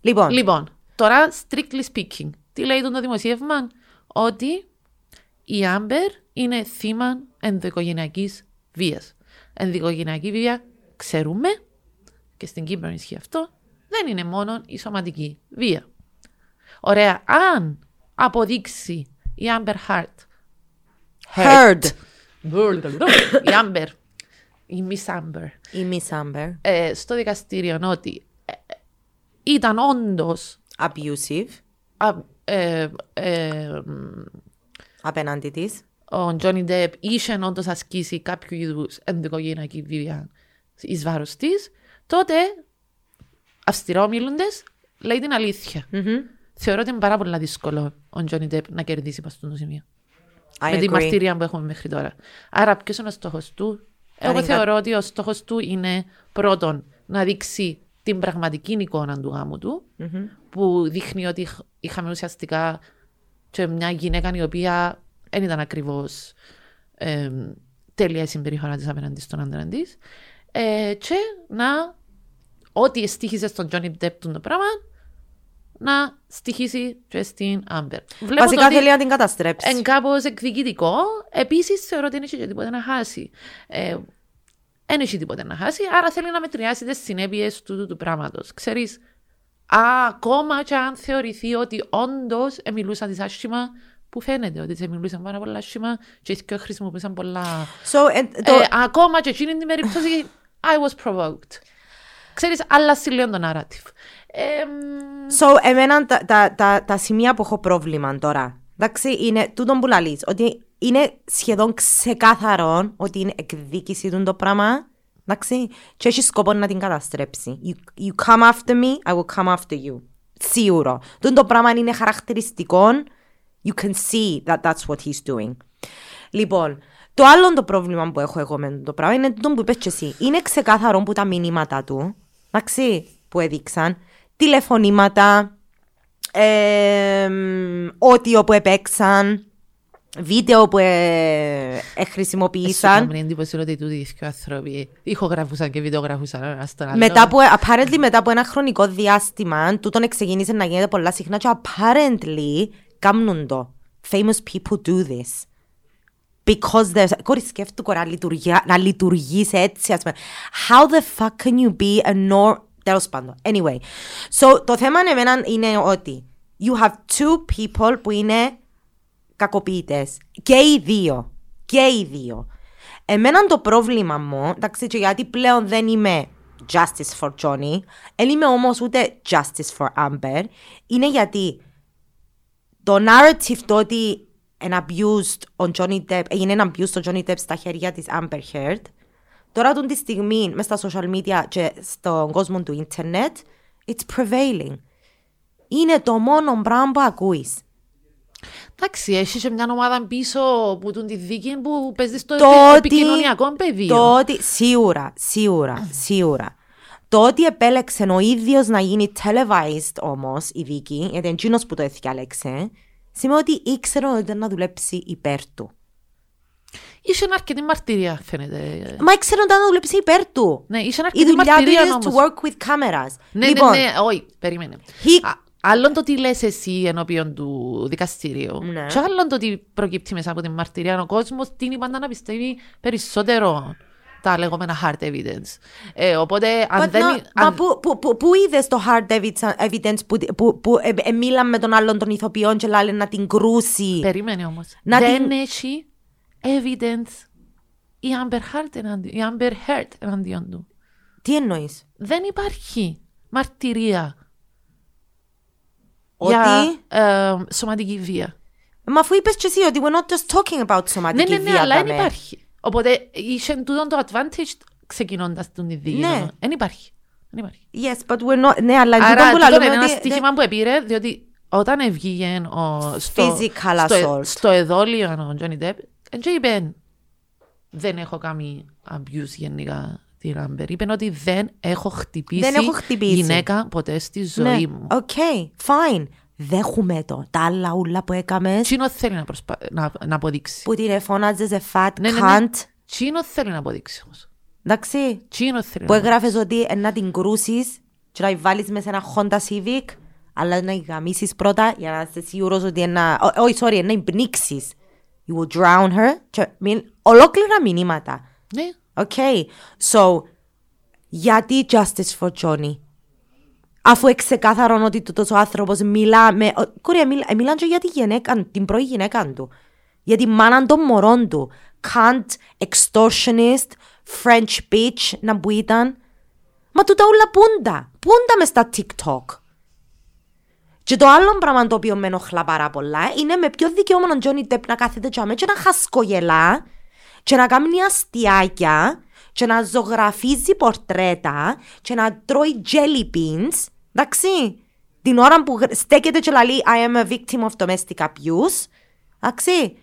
Λοιπόν, Λοιπόν, τώρα strictly speaking, τι λέει το δημοσίευμα, ότι η Άμπερ είναι θύμα ενδοοικογενειακής βίας. Ενδοοικογενειακή βία, ξέρουμε, και στην Κύπρο ισχύει αυτό, δεν είναι μόνο η σωματική βία. Ωραία, αν αποδείξει η Άμπερ Χερντ, Heard. η Άμπερ, η Miss Άμπερ, Η Miss Amber. ε, στο δικαστήριο ότι ε, ε, ήταν όντως abusive. Α, ε, ε, Απέναντι της. ο Τζόνι Ντεπ είχε όντως ασκήσει κάποιο είδους ενδοοικογενειακή βία εις βάρος της, τότε αυστηρό μιλούντε λέει την αλήθεια. Θεωρώ ότι είναι πάρα πολύ δύσκολο ο Τζόνι Ντεπ να κερδίσει πα στο σημείο. I με τη agree. μαρτυρία που έχουμε μέχρι τώρα. Άρα, ποιος είναι ο στόχος του; Εγώ Άρα, θεωρώ ότι ο στόχος του είναι πρώτον να δείξει την πραγματική εικόνα του γάμου του, που δείχνει ότι είχ- είχαμε ουσιαστικά και μια γυναίκα η οποία δεν ήταν ακριβώς ε, τέλεια η συμπεριφορά της απέναντι στον άντρα της. Ε, και να ό,τι εστίχησε στον Τζόνι Ντεπ το πράγμα να στοιχήσει και στην Άμπερ. Βλέπω Βασικά το ότι- θέλει να την καταστρέψει. Εν κάπως εκδικητικό. Επίσης θεωρώ ότι δεν έχει και τίποτα να χάσει. Ε, δεν έχει τίποτα να χάσει, άρα θέλει να μετριάσει τις συνέπειες του, του, του πράγματος. Ξέρεις, ακόμα και αν θεωρηθεί ότι όντως μιλούσαν της άσχημα, που φαίνεται ότι σε μιλούσαν πάρα πολλά άσχημα και οι δυο χρησιμοποιούσαν πολλά. So, ε, το, Ε, ακόμα και εκείνη την περίπτωση, I was provoked. Ξέρεις, άλλασε λίγο το narrative. Ε, μ, So, εμένα τα, τα, τα, τα σημεία που έχω πρόβλημα τώρα, εντάξει, είναι τούτο που λαλείς, ότι είναι σχεδόν ξεκάθαρο ότι είναι εκδίκηση του το πράγμα, εντάξει, και έχει σκοπό να την καταστρέψει. You, you come after me, I will come after you. Σίγουρο. Τούτο το πράγμα είναι χαρακτηριστικό You can see that that's what he's doing. Λοιπόν, το άλλο το πρόβλημα που έχω εγώ με το πράγμα είναι το που είπες και εσύ. Είναι ξεκάθαρο που τα μηνύματα του, εντάξει, που έδειξαν, τηλεφωνήματα, ε, ό,τι όπου επέξαν, βίντεο που ε, ε, χρησιμοποίησαν. Έχει εντύπωση ότι τούτοι οι άνθρωποι ηχογραφούσαν και βιντεογραφούσαν ένα στον άλλο. Μετά από, apparently μετά από ένα χρονικό διάστημα, τούτον ξεκίνησε να γίνεται πολλά συχνά και apparently κάνουν το. Famous people do this. Because there's... Κόρη σκέφτομαι να, λειτουργεί, να λειτουργείς έτσι, ας πούμε. How the fuck can you be a nor... Τέλος πάντων. Anyway. So, το θέμα εμένα είναι ότι you have two people που είναι κακοποιητές. Και οι δύο. Και οι δύο. Εμένα το πρόβλημα μου, εντάξει, και γιατί πλέον δεν είμαι justice for Johnny, δεν είμαι όμως ούτε justice for Amber, είναι γιατί το narrative το ότι an abused on Johnny Depp, έγινε ένα abused on Johnny Depp στα χέρια της Amber Heard, τώρα τον τη στιγμή μέσα στα social media και στον κόσμο του ίντερνετ, it's prevailing. Είναι το μόνο πράγμα που ακούεις. Εντάξει, έχεις και μια ομάδα πίσω που τον τη δίκη που παίζεις στο Το ότι- επικοινωνιακό πεδίο. Το ότι, σίγουρα, σίγουρα, σίγουρα. Το ότι επέλεξε ο ίδιος να γίνει televised όμως η δίκη, γιατί είναι που το έθιαλεξε, σημαίνει ότι ήξερε ότι ήταν να δουλέψει υπέρ του. Είχε αρκετή μαρτυρία, φαίνεται. Μα ήξερε ότι ήταν να δουλέψει υπέρ του. Ναι, είχε Η αρκετή δουλειά του μαρτυρία είναι to όμως. work with cameras. Ναι, λοιπόν, ναι, ναι, όχι, περίμενε. He- Α, Άλλον το τι λες εσύ ενώπιον του δικαστηρίου. Ναι. Και άλλον το τι προκύπτει μέσα από την μαρτυρία. Ο κόσμος την πάντα να πιστεύει περισσότερο τα λεγόμενα hard evidence. Ε, οπότε, αν But δεν. no, αν- Μα πού, πού, πού, πού είδες το hard evidence- evidence που, που, που ε, ε, μίλαν με τον άλλον των ηθοποιών και λάλε να την κρούσει; Περίμενε όμως. Να δεν την- έχει evidence η Amber Heard εναντί- η Amber Heard εναντίον του. Τι εννοείς; Δεν υπάρχει μαρτυρία Ότι... για ε, σωματική βία. Μα αφού είπες και εσύ ότι we're not just talking about Ναι, σωματική ναι, ναι, βία. αλλά δεν δαμέ. υπάρχει. Οπότε είχε τούτο το advantage ξεκινώντας την δίκη. Ναι. Δεν υπάρχει. Δεν υπάρχει. Yes, but we're not... Ναι, αλλά Άρα, τούτο που τούτο λαλούμε είναι ένα ότι- στοίχημα που επήρε, διότι όταν έβγηκε ο, στο, Physical στο, assault. στο εδόλιο ο Τζόνι Ντεπ, και είπε δεν έχω κάνει abuse γενικά την Άμπερ. Είπε ότι δεν έχω χτυπήσει, Δεν έχω χτυπήσει. γυναίκα ποτέ στη ζωή Ναι, μου. ok, fine. Δέχουμε το. Τα άλλα ούλα που έκαμες Τζείνο θέλει να, προσπα... να, να αποδείξει. που την εφώναζε σε fat Ναι, ναι, ναι. cunt. Τζείνο θέλει να αποδείξει όμως. Εντάξει. Τζείνο θέλει Που να έγραφες ότι ε, να την κρούσεις και να τη βάλεις μέσα σε ένα Honda Civic αλλά να την γαμήσεις πρώτα για να είσαι σίγουρος ότι ένα... ω- Όχι, sorry, να την πνίξεις. You will drown her. Και μην- Ολόκληρα μηνύματα. Ναι. Okay, so γιατί justice for Johnny; Αφού εξεκάθαρον ότι τούτος ο άνθρωπος μιλά με... ο- Κόρια, μιλά, ε, μιλάνε και για τη γυναίκα, την πρώτη γυναίκα του. Για τη μάνα των μωρών του. Cunt, extortionist, French bitch, να που ήταν. Μα τούτα όλα πούντα. Πούντα μες στα TikTok. Και το άλλο πράγμα το οποίο με ενοχλά πάρα πολλά είναι με ποιο δικαίωμα ο Τζόνι Τεπ να κάθεται τσάμε και να χασκογελά και να κάνει αστιάκια και να ζωγραφίζει πορτρέτα και να τρώει jelly beans, εντάξει, την ώρα που γρ- στέκεται και λέει I am a victim of domestic abuse, εντάξει.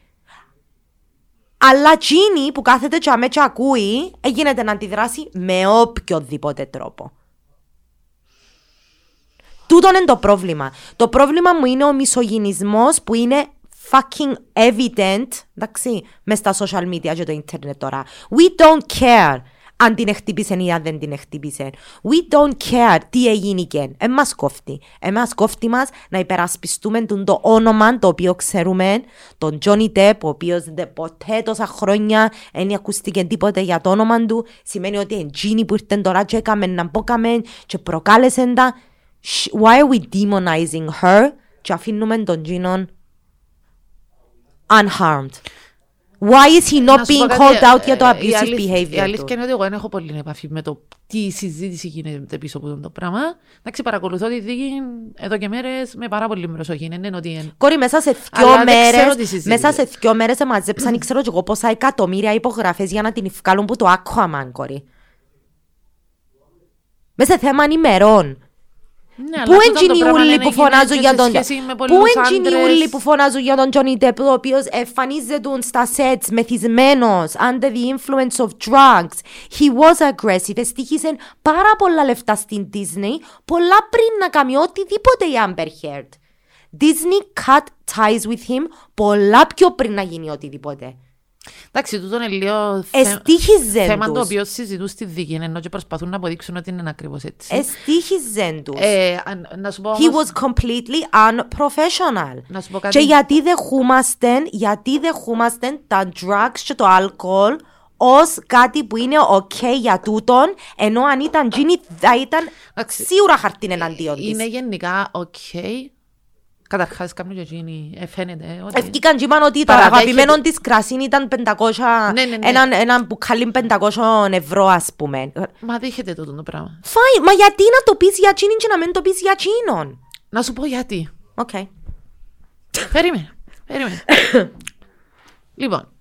Αλλά τσίνη που κάθεται τσάμε και ακούει, έγινε να αντιδράσει με οποιοδήποτε τρόπο. Τούτο είναι το πρόβλημα. Το πρόβλημα μου είναι ο μισογυνισμός που είναι fucking evident, εντάξει, μες στα social media και το ίντερνετ τώρα. We don't care αν την χτύπησε ή αν δεν την χτύπησε. We don't care τι έγινε και. Ε, μας κόφτει. Ε, μας κόφτει μας να υπερασπιστούμε τον το όνομα το οποίο ξέρουμε, τον Johnny Depp, ο οποίος δεν ποτέ τόσα χρόνια δεν ακούστηκε τίποτε για το όνομα του. Σημαίνει ότι είναι Gini που ήρθε τώρα και έκαμε να μπόκαμε και προκάλεσε τα. Sh- Why are we demonizing her; Και αφήνουμε τον Gino unharmed. Why is he not Να σου πω being κάτι, called out ε, για το η abusive αλήθεια- Η behavior αλήθεια του; είναι ότι εγώ δεν έχω πολύ επαφή με το τι συζήτηση γίνεται πίσω από αυτό το πράγμα. Εντάξει, παρακολουθώ τη δίκη εδώ και μέρες με πάρα πολύ προσοχή. Δεν είναι ότι είναι. Κόρη, μέσα σε Αλλά δυο δεν ξέρω μέρες, τι συζήτησε. μέσα σε δυο μέρες μαζέψαν, ξέρω και εγώ πόσα εκατομμύρια υπογραφές για να την ευκάλουν που το Aquaman, κόρη. Μέσα σε θέμα ημερών. Ναι, Πού αλλά είναι τούτο το οι πράγμα ούλοι είναι που φωνάζουν γυναίκες για σε τον. σχέση με Πού πολλούς είναι οι άντρες. ούλοι που φωνάζουν για τον Johnny Depp, ο οποίος εμφανίζεται στα sets μεθυσμένος, under the influence of drugs. He was aggressive. Εστίχησε πάρα πολλά λεφτά στην Disney, πολλά πριν να κάνει οτιδήποτε η Amber Heard. Disney cut ties with him πολλά πιο πριν να γίνει οτιδήποτε. Εντάξει, τούτο είναι λίγο θε- Εστίχιζεν θέμα το τους. οποίο συζητούν στη δίκη, ενώ και προσπαθούν να αποδείξουν ότι είναι ακριβώς έτσι. Εστοίχιζεν τους. Ε, αν- να σου πω He όμως, was completely unprofessional. να σου πω Και κάτι. γιατί δεχούμαστε, γιατί δεχούμαστε τα drugs και το alcohol ως κάτι που είναι ok για τούτον, ενώ αν ήταν Ginny θα ήταν Εντάξει, σίγουρα χαρτίν εναντίον της. Είναι γενικά οκ. Καταρχάς, κάποιο και εκείνη ε, φαίνεται ότι... Εφκήκαν και είπαν ότι το Παραδέχεται- αγαπημένο της κρασί ήταν 500, Ναι, ναι, ναι. Έναν, έναν μπουκάλι 500 ευρώ ας πούμε. Μα δείχεται τούτο το πράγμα. Fine, μα γιατί να το πεις για εκείνη και να μην το πεις για εκείνον. Να σου πω γιατί. Οκ. Περίμενε. Περίμενε. λοιπόν.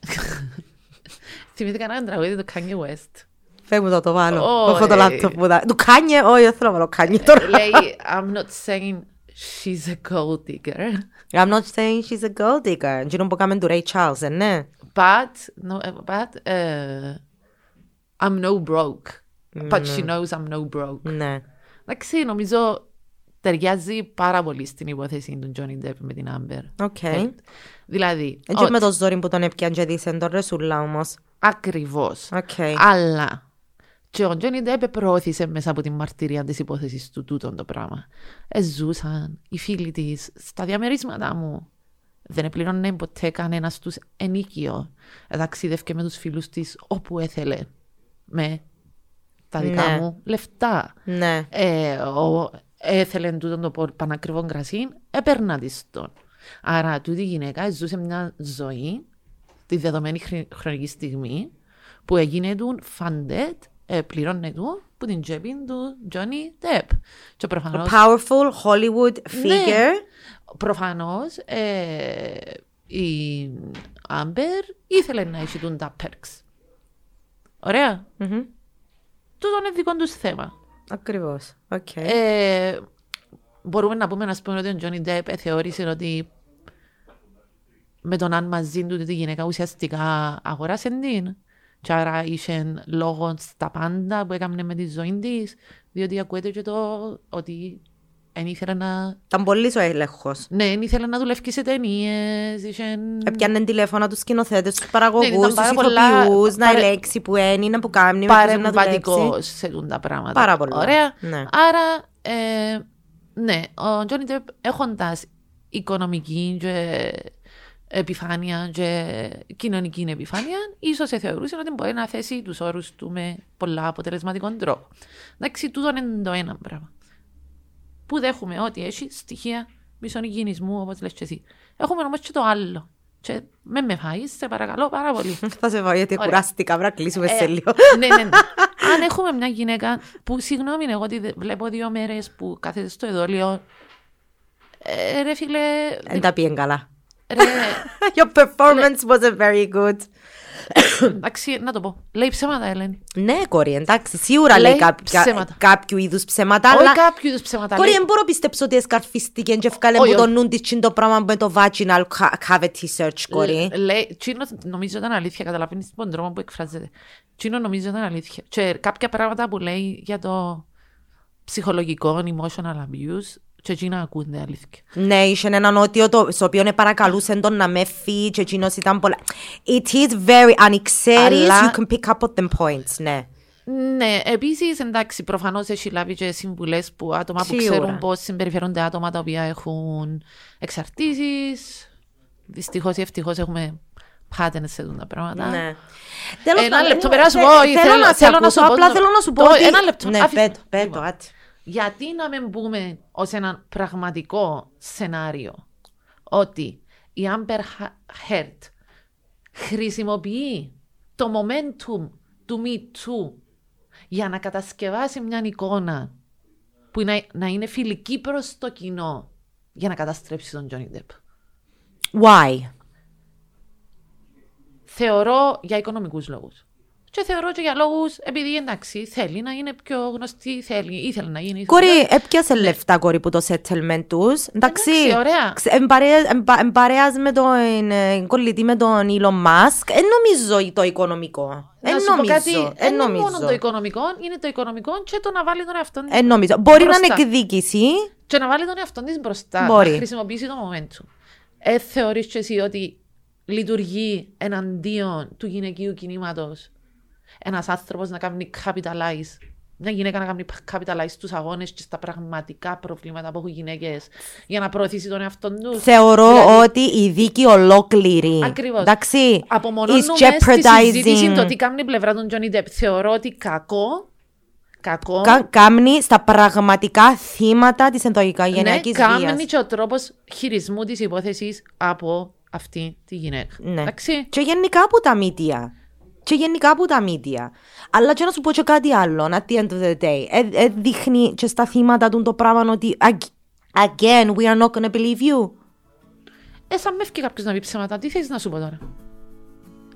Θυμήθηκα ένα τραγούδι του Kanye West. Φεύγει μου να το βάλω. Ω, Έχω το ε, λάπτοπ που δα... Του Κάνιε, όχι, δεν θέλω να βάλω Κάνιε τώρα. Λέει, I'm not saying she's a gold digger, I'm not saying she's a gold digger. Εκείνο που κάνουμε του Ray Charles, ε, ναι. but, no, uh, but uh, I'm no broke. But she knows I'm no broke. Ναι. Εντάξει, νομίζω ταιριάζει πάρα πολύ στην υπόθεση του Johnny Depp με την Amber. Ok. Heard. Δηλαδή, Έτσι ότι- με το ζόρι που τον έπιαν και δίσεν τον ρεσούλα όμως. ακριβώς. Οκ. Αλλά και ο Τζόνι Ντέπ προώθησε μέσα από την μαρτυρία της υπόθεσης του τούτον το πράγμα. Εζούσαν οι φίλοι της στα διαμερίσματα μου. Δεν επληρώνε ποτέ κανένας τους ενίκιο. Ταξίδευκε με τους φίλους της όπου έθελε. Με τα δικά Ναι. μου λεφτά. Ναι. Ε, ο, έθελε τούτον το πο- πανακριβό κρασί, έπαιρνα της τον. Άρα τούτη η γυναίκα ζούσε μια ζωή τη δεδομένη χρη- χρονική στιγμή που έγινε του funded, ε, πλήρωνέ του που την τσέπη του Johnny Depp. Και προφανώς, Powerful Hollywood figure. προφανώς ε, η Amber ήθελε να έχει τούντα perks. Ωραία. Μμμ. Τούτο είναι δικό τους θέμα. Ακριβώς. ΟΚ. Ε, μπορούμε να πούμε, να πούμε ότι ο Τζόνι Ντέπ θεώρησε ότι με τον αν μαζί του τη γυναίκα ουσιαστικά αγοράσε την. Και άρα είχε λόγο στα πάντα που έκανε με τη ζωή της, διότι ακούεται και το ότι δεν ήθελε να. Ήταν πολύ ο έλεγχος. Ναι, δεν ήθελε να δουλεύει σε ταινίες. Είχε... Έπιανε τηλέφωνα τους σκηνοθέτες, τους παραγωγούς, Ναι, ήταν τους πάρα πολλά- ηθοποιούς, να παρε- ελέγξει που είναι, να που κάνει, με ποιους να παρεμβατικό δουλέψει. σε τούν τα πράγματα. Πάρα πολύ. Ωραία. Ναι. Άρα, ε, ναι, ο Τζόνι Ντεπ έχοντας οικονομική και επιφάνεια και κοινωνική επιφάνεια, ίσως θεωρούσε ότι μπορεί να θέσει τους όρους του με πολλά αποτελεσματικό τρόπο. Εντάξει, τούτο είναι το ένα πράγμα. Που δέχομαι ότι έχει στοιχεία μισονικινισμού, όπως λες και εσύ. Έχουμε όμως και το άλλο. Και με με φάει, σε παρακαλώ πάρα πολύ. Θα σε πω γιατί Ωραία. κουράστηκα, βρά κλείσουμε σε Ε, λίγο. ναι, ναι, ναι. Αν έχουμε μια γυναίκα που, συγγνώμη, εγώ τη δε- βλέπω δύο μέρες που κάθεται στο εδόλιο. Ε, ρε φίλε. Δεν τα πήγαινε καλά. Ρε, Your performance wasn't very good. εντάξει, να το πω. Λέει ψέματα, Ελένη. Ναι, κόρη, εντάξει, σίγουρα Λέει λέει κάποια- ψέματα. κάποιου είδους ψέματα, Όχι αλλά κάποιου είδους ψέματα. Κόρη, λέει. δεν μπορώ να πιστέψω ότι εσκαρφίστηκε και ευκάλε Όχι, μου το όχι. νου της και το πράγμα με το vaginal ca- cavity search, κόρη. Λ- Λέει, τσίνο νομίζω ήταν αλήθεια, καταλαβαίνεις τον τρόπο που εκφράζεται. Τσίνο νομίζω ήταν αλήθεια. Και κάποια πράγματα που λέει για το ψυχολογικό, emotional abuse, και εκείνα ακούνται αλήθεια. Ναι, είχε έναν νότιο το, στο οποίο παρακαλούσε τον να με φύγει και εκείνος ήταν πολλά... It is very, αν ξέρεις, Αλλά- you can pick up on them points, ναι. Ναι, επίσης εντάξει, προφανώς έχει λάβει και συμβουλές που άτομα που Σίγουρα. ξέρουν πώς συμπεριφέρονται άτομα τα οποία έχουν εξαρτήσεις. Δυστυχώς ή ευτυχώς έχουμε πάτενε σε αυτά τα πράγματα. Ναι. Τέλος Ένα πάντων, λεπτό, ναι, περάσουμε. θε- Όχι, θέλω θέλω- να σε θέλω να ακούσω, σου πω απλά το- θέλω να σου πω το- ότι... ένα λεπτό, Ναι, αφήστε- πέτω, πέτω, Λοιπόν. Άτε. Γιατί να μην πούμε ως ένα πραγματικό σενάριο ότι η Amber Heard χρησιμοποιεί το momentum του Me Too για να κατασκευάσει μια εικόνα που να, να είναι φιλική προς το κοινό για να καταστρέψει τον Johnny Depp. Why? Θεωρώ για οικονομικούς λόγους. Και θεωρώ και για λόγους, επειδή εντάξει, θέλει να είναι πιο γνωστή, θέλει, ήθελε να γίνει. Κορή, έπιασε λεφτά κορή που το settlement τους. Εντάξει, Εντάξει, ωραία. εμπαρέας με τον ε, κολλητή με τον Elon Musk. Δεν νομίζω το οικονομικό. Δεν Να σου πω νομίζω. κάτι, εν δεν είναι νομίζω. μόνο το οικονομικό, είναι το οικονομικό και το να βάλει τον εαυτό της Εν νομίζω. Μπορεί να μπροστά. είναι εκδίκηση. Και να βάλει τον εαυτό της μπροστά, Μπορεί. να χρησιμοποιήσει το momentum. Ε, θεωρείς και εσύ ότι λειτουργεί εναντίον του γυναικείου κινήματος; Ένας άνθρωπος να κάνει capitalize, μια γυναίκα να κάνει capitalize στους αγώνες και στα πραγματικά προβλήματα που έχουν γυναίκες για να προωθήσει τον εαυτό τους. Θεωρώ Δηλαδή- ότι η δίκη ολόκληρη. Ακριβώς. Εντάξει. Απομονώνουμε is στη συζήτηση jeopardizing. το τι κάνει η πλευρά του Johnny Depp. Θεωρώ ότι κακό, κακό, Κα- Κάμνει στα πραγματικά θύματα της ναι, ενδοοικογενειακή κάνει βίας. και ο τρόπος χειρισμού της υπόθεσης από αυτή τη γυναίκα. Ναι. Εντάξει. Και γενικά από τα μύτια. Και γενικά από τα μύτια. Αλλά και να σου πω και κάτι άλλο, at the end of the day. Ε, ε, δείχνει και στα θύματα του το πράγμα ότι ag- again, we are not gonna believe you. Ε, σαν με έφυγε κάποιος να πει ψέματα, τι θέλεις να σου πω τώρα;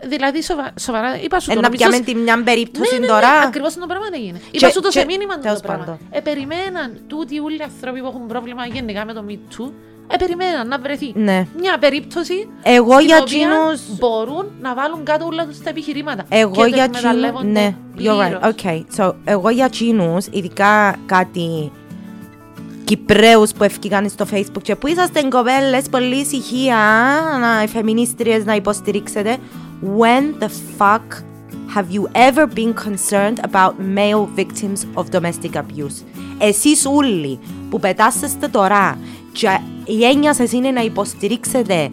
Δηλαδή, σοβα, σοβαρά, είπα σου Ε, το να νομίζω- πιάμε τη μια περίπτωση ναι, ναι, τώρα. Ναι, ακριβώς το πράγμα έγινε. Είπα σου το και- σε μήνυμα το τέλος πράγμα. πάντων. Ε, περιμέναν τούτοι όλοι οι άνθρωποι που έχουν πρόβλημα γενικά με το Me Too, ε, περιμέναν να βρεθεί Ναι. μια περίπτωση Εγώ στην για οποία εκείνους- μπορούν να βάλουν κάτω όλα τους τα επιχειρήματα. Εγώ και τα για εκμεταλλεύονται τσίνους, ναι, you're right, πλήρως. okay. So, εγώ για τσίνους, ειδικά κάτι Κυπρέους που ευκήκαν στο facebook και που είσαστε κοπέλες πολύ ησυχία, να, οι φεμινίστριες να υποστηρίξετε. When the fuck have you ever been concerned about male victims of domestic abuse? Εσείς όλοι που πετάσετε τώρα και η έννοια σας είναι να υποστηρίξετε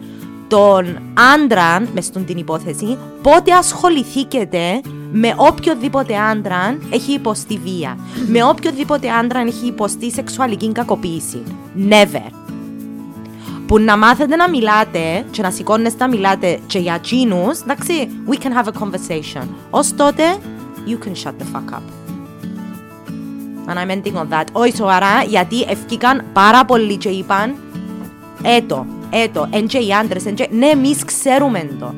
τον άντρα μες στον την υπόθεση, πότε ασχοληθήκετε με οποιοδήποτε άντρα έχει υποστεί βία. με οποιοδήποτε άντρα έχει υποστεί σεξουαλική κακοποίηση. Never. Που να μάθετε να μιλάτε και να σηκώνεστε να μιλάτε και για τσίνους, εντάξει, we can have a conversation. Ως τότε, you can shut the fuck up. And I'm ending on that. Όχι σοβαρά, γιατί ευκήκαν πάρα πολλοί και είπαν Έτο, έτο, εν και οι άντρες, εν και... Ναι, εμείς ξέρουμε το.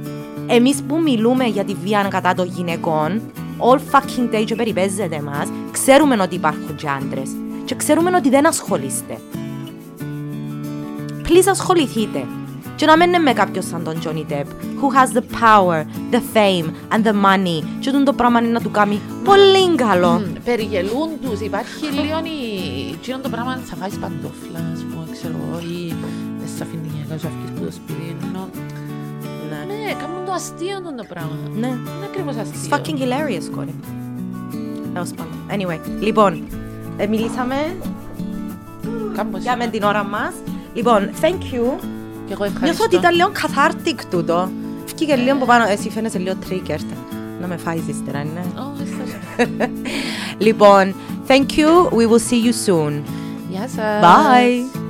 Εμείς που μιλούμε για τη βία κατά των γυναικών, all fucking day και περιπέζεται μας, ξέρουμε ότι υπάρχουν και άντρες. Και ξέρουμε ότι δεν ασχολείστε. Please ασχοληθείτε. Και να μην είναι με κάποιον σαν τον Johnny Depp, who has the power, the fame and the money. Και τον το πράγμα είναι να του κάνει πολύ καλό. Μμ, Περιγελούν τους, υπάρχει λίγο η... Εκείνο το πράγμα θα φάεις παντόφλα, ας πούμε, ξέρω εγώ, ή δεν σε αφήνει η γυναίκα σου αυκείς που το σπίτι, ενώ... Ναι. Ναι, κάνουν το αστείο το πράγμα. Ναι. Είναι ακριβώς It's αστείο. fucking hilarious, κόρη. Τέλος πάντων. Anyway, λοιπόν, ε, μιλήσαμε Κάμπος για με είναι. την ώρα μας. Λοιπόν, thank you. Και εγώ Νιώθω ευχαριστώ. ότι ήταν λίγο cathartic τούτο. Φύγε λίγο από πάνω. Εσύ φαίνεσαι λίγο triggered. Να με φάεις ύστερα, ναι. Ω, ευχαριστώ. Λοιπόν, thank you. We will see you soon. Γεια σας. Bye.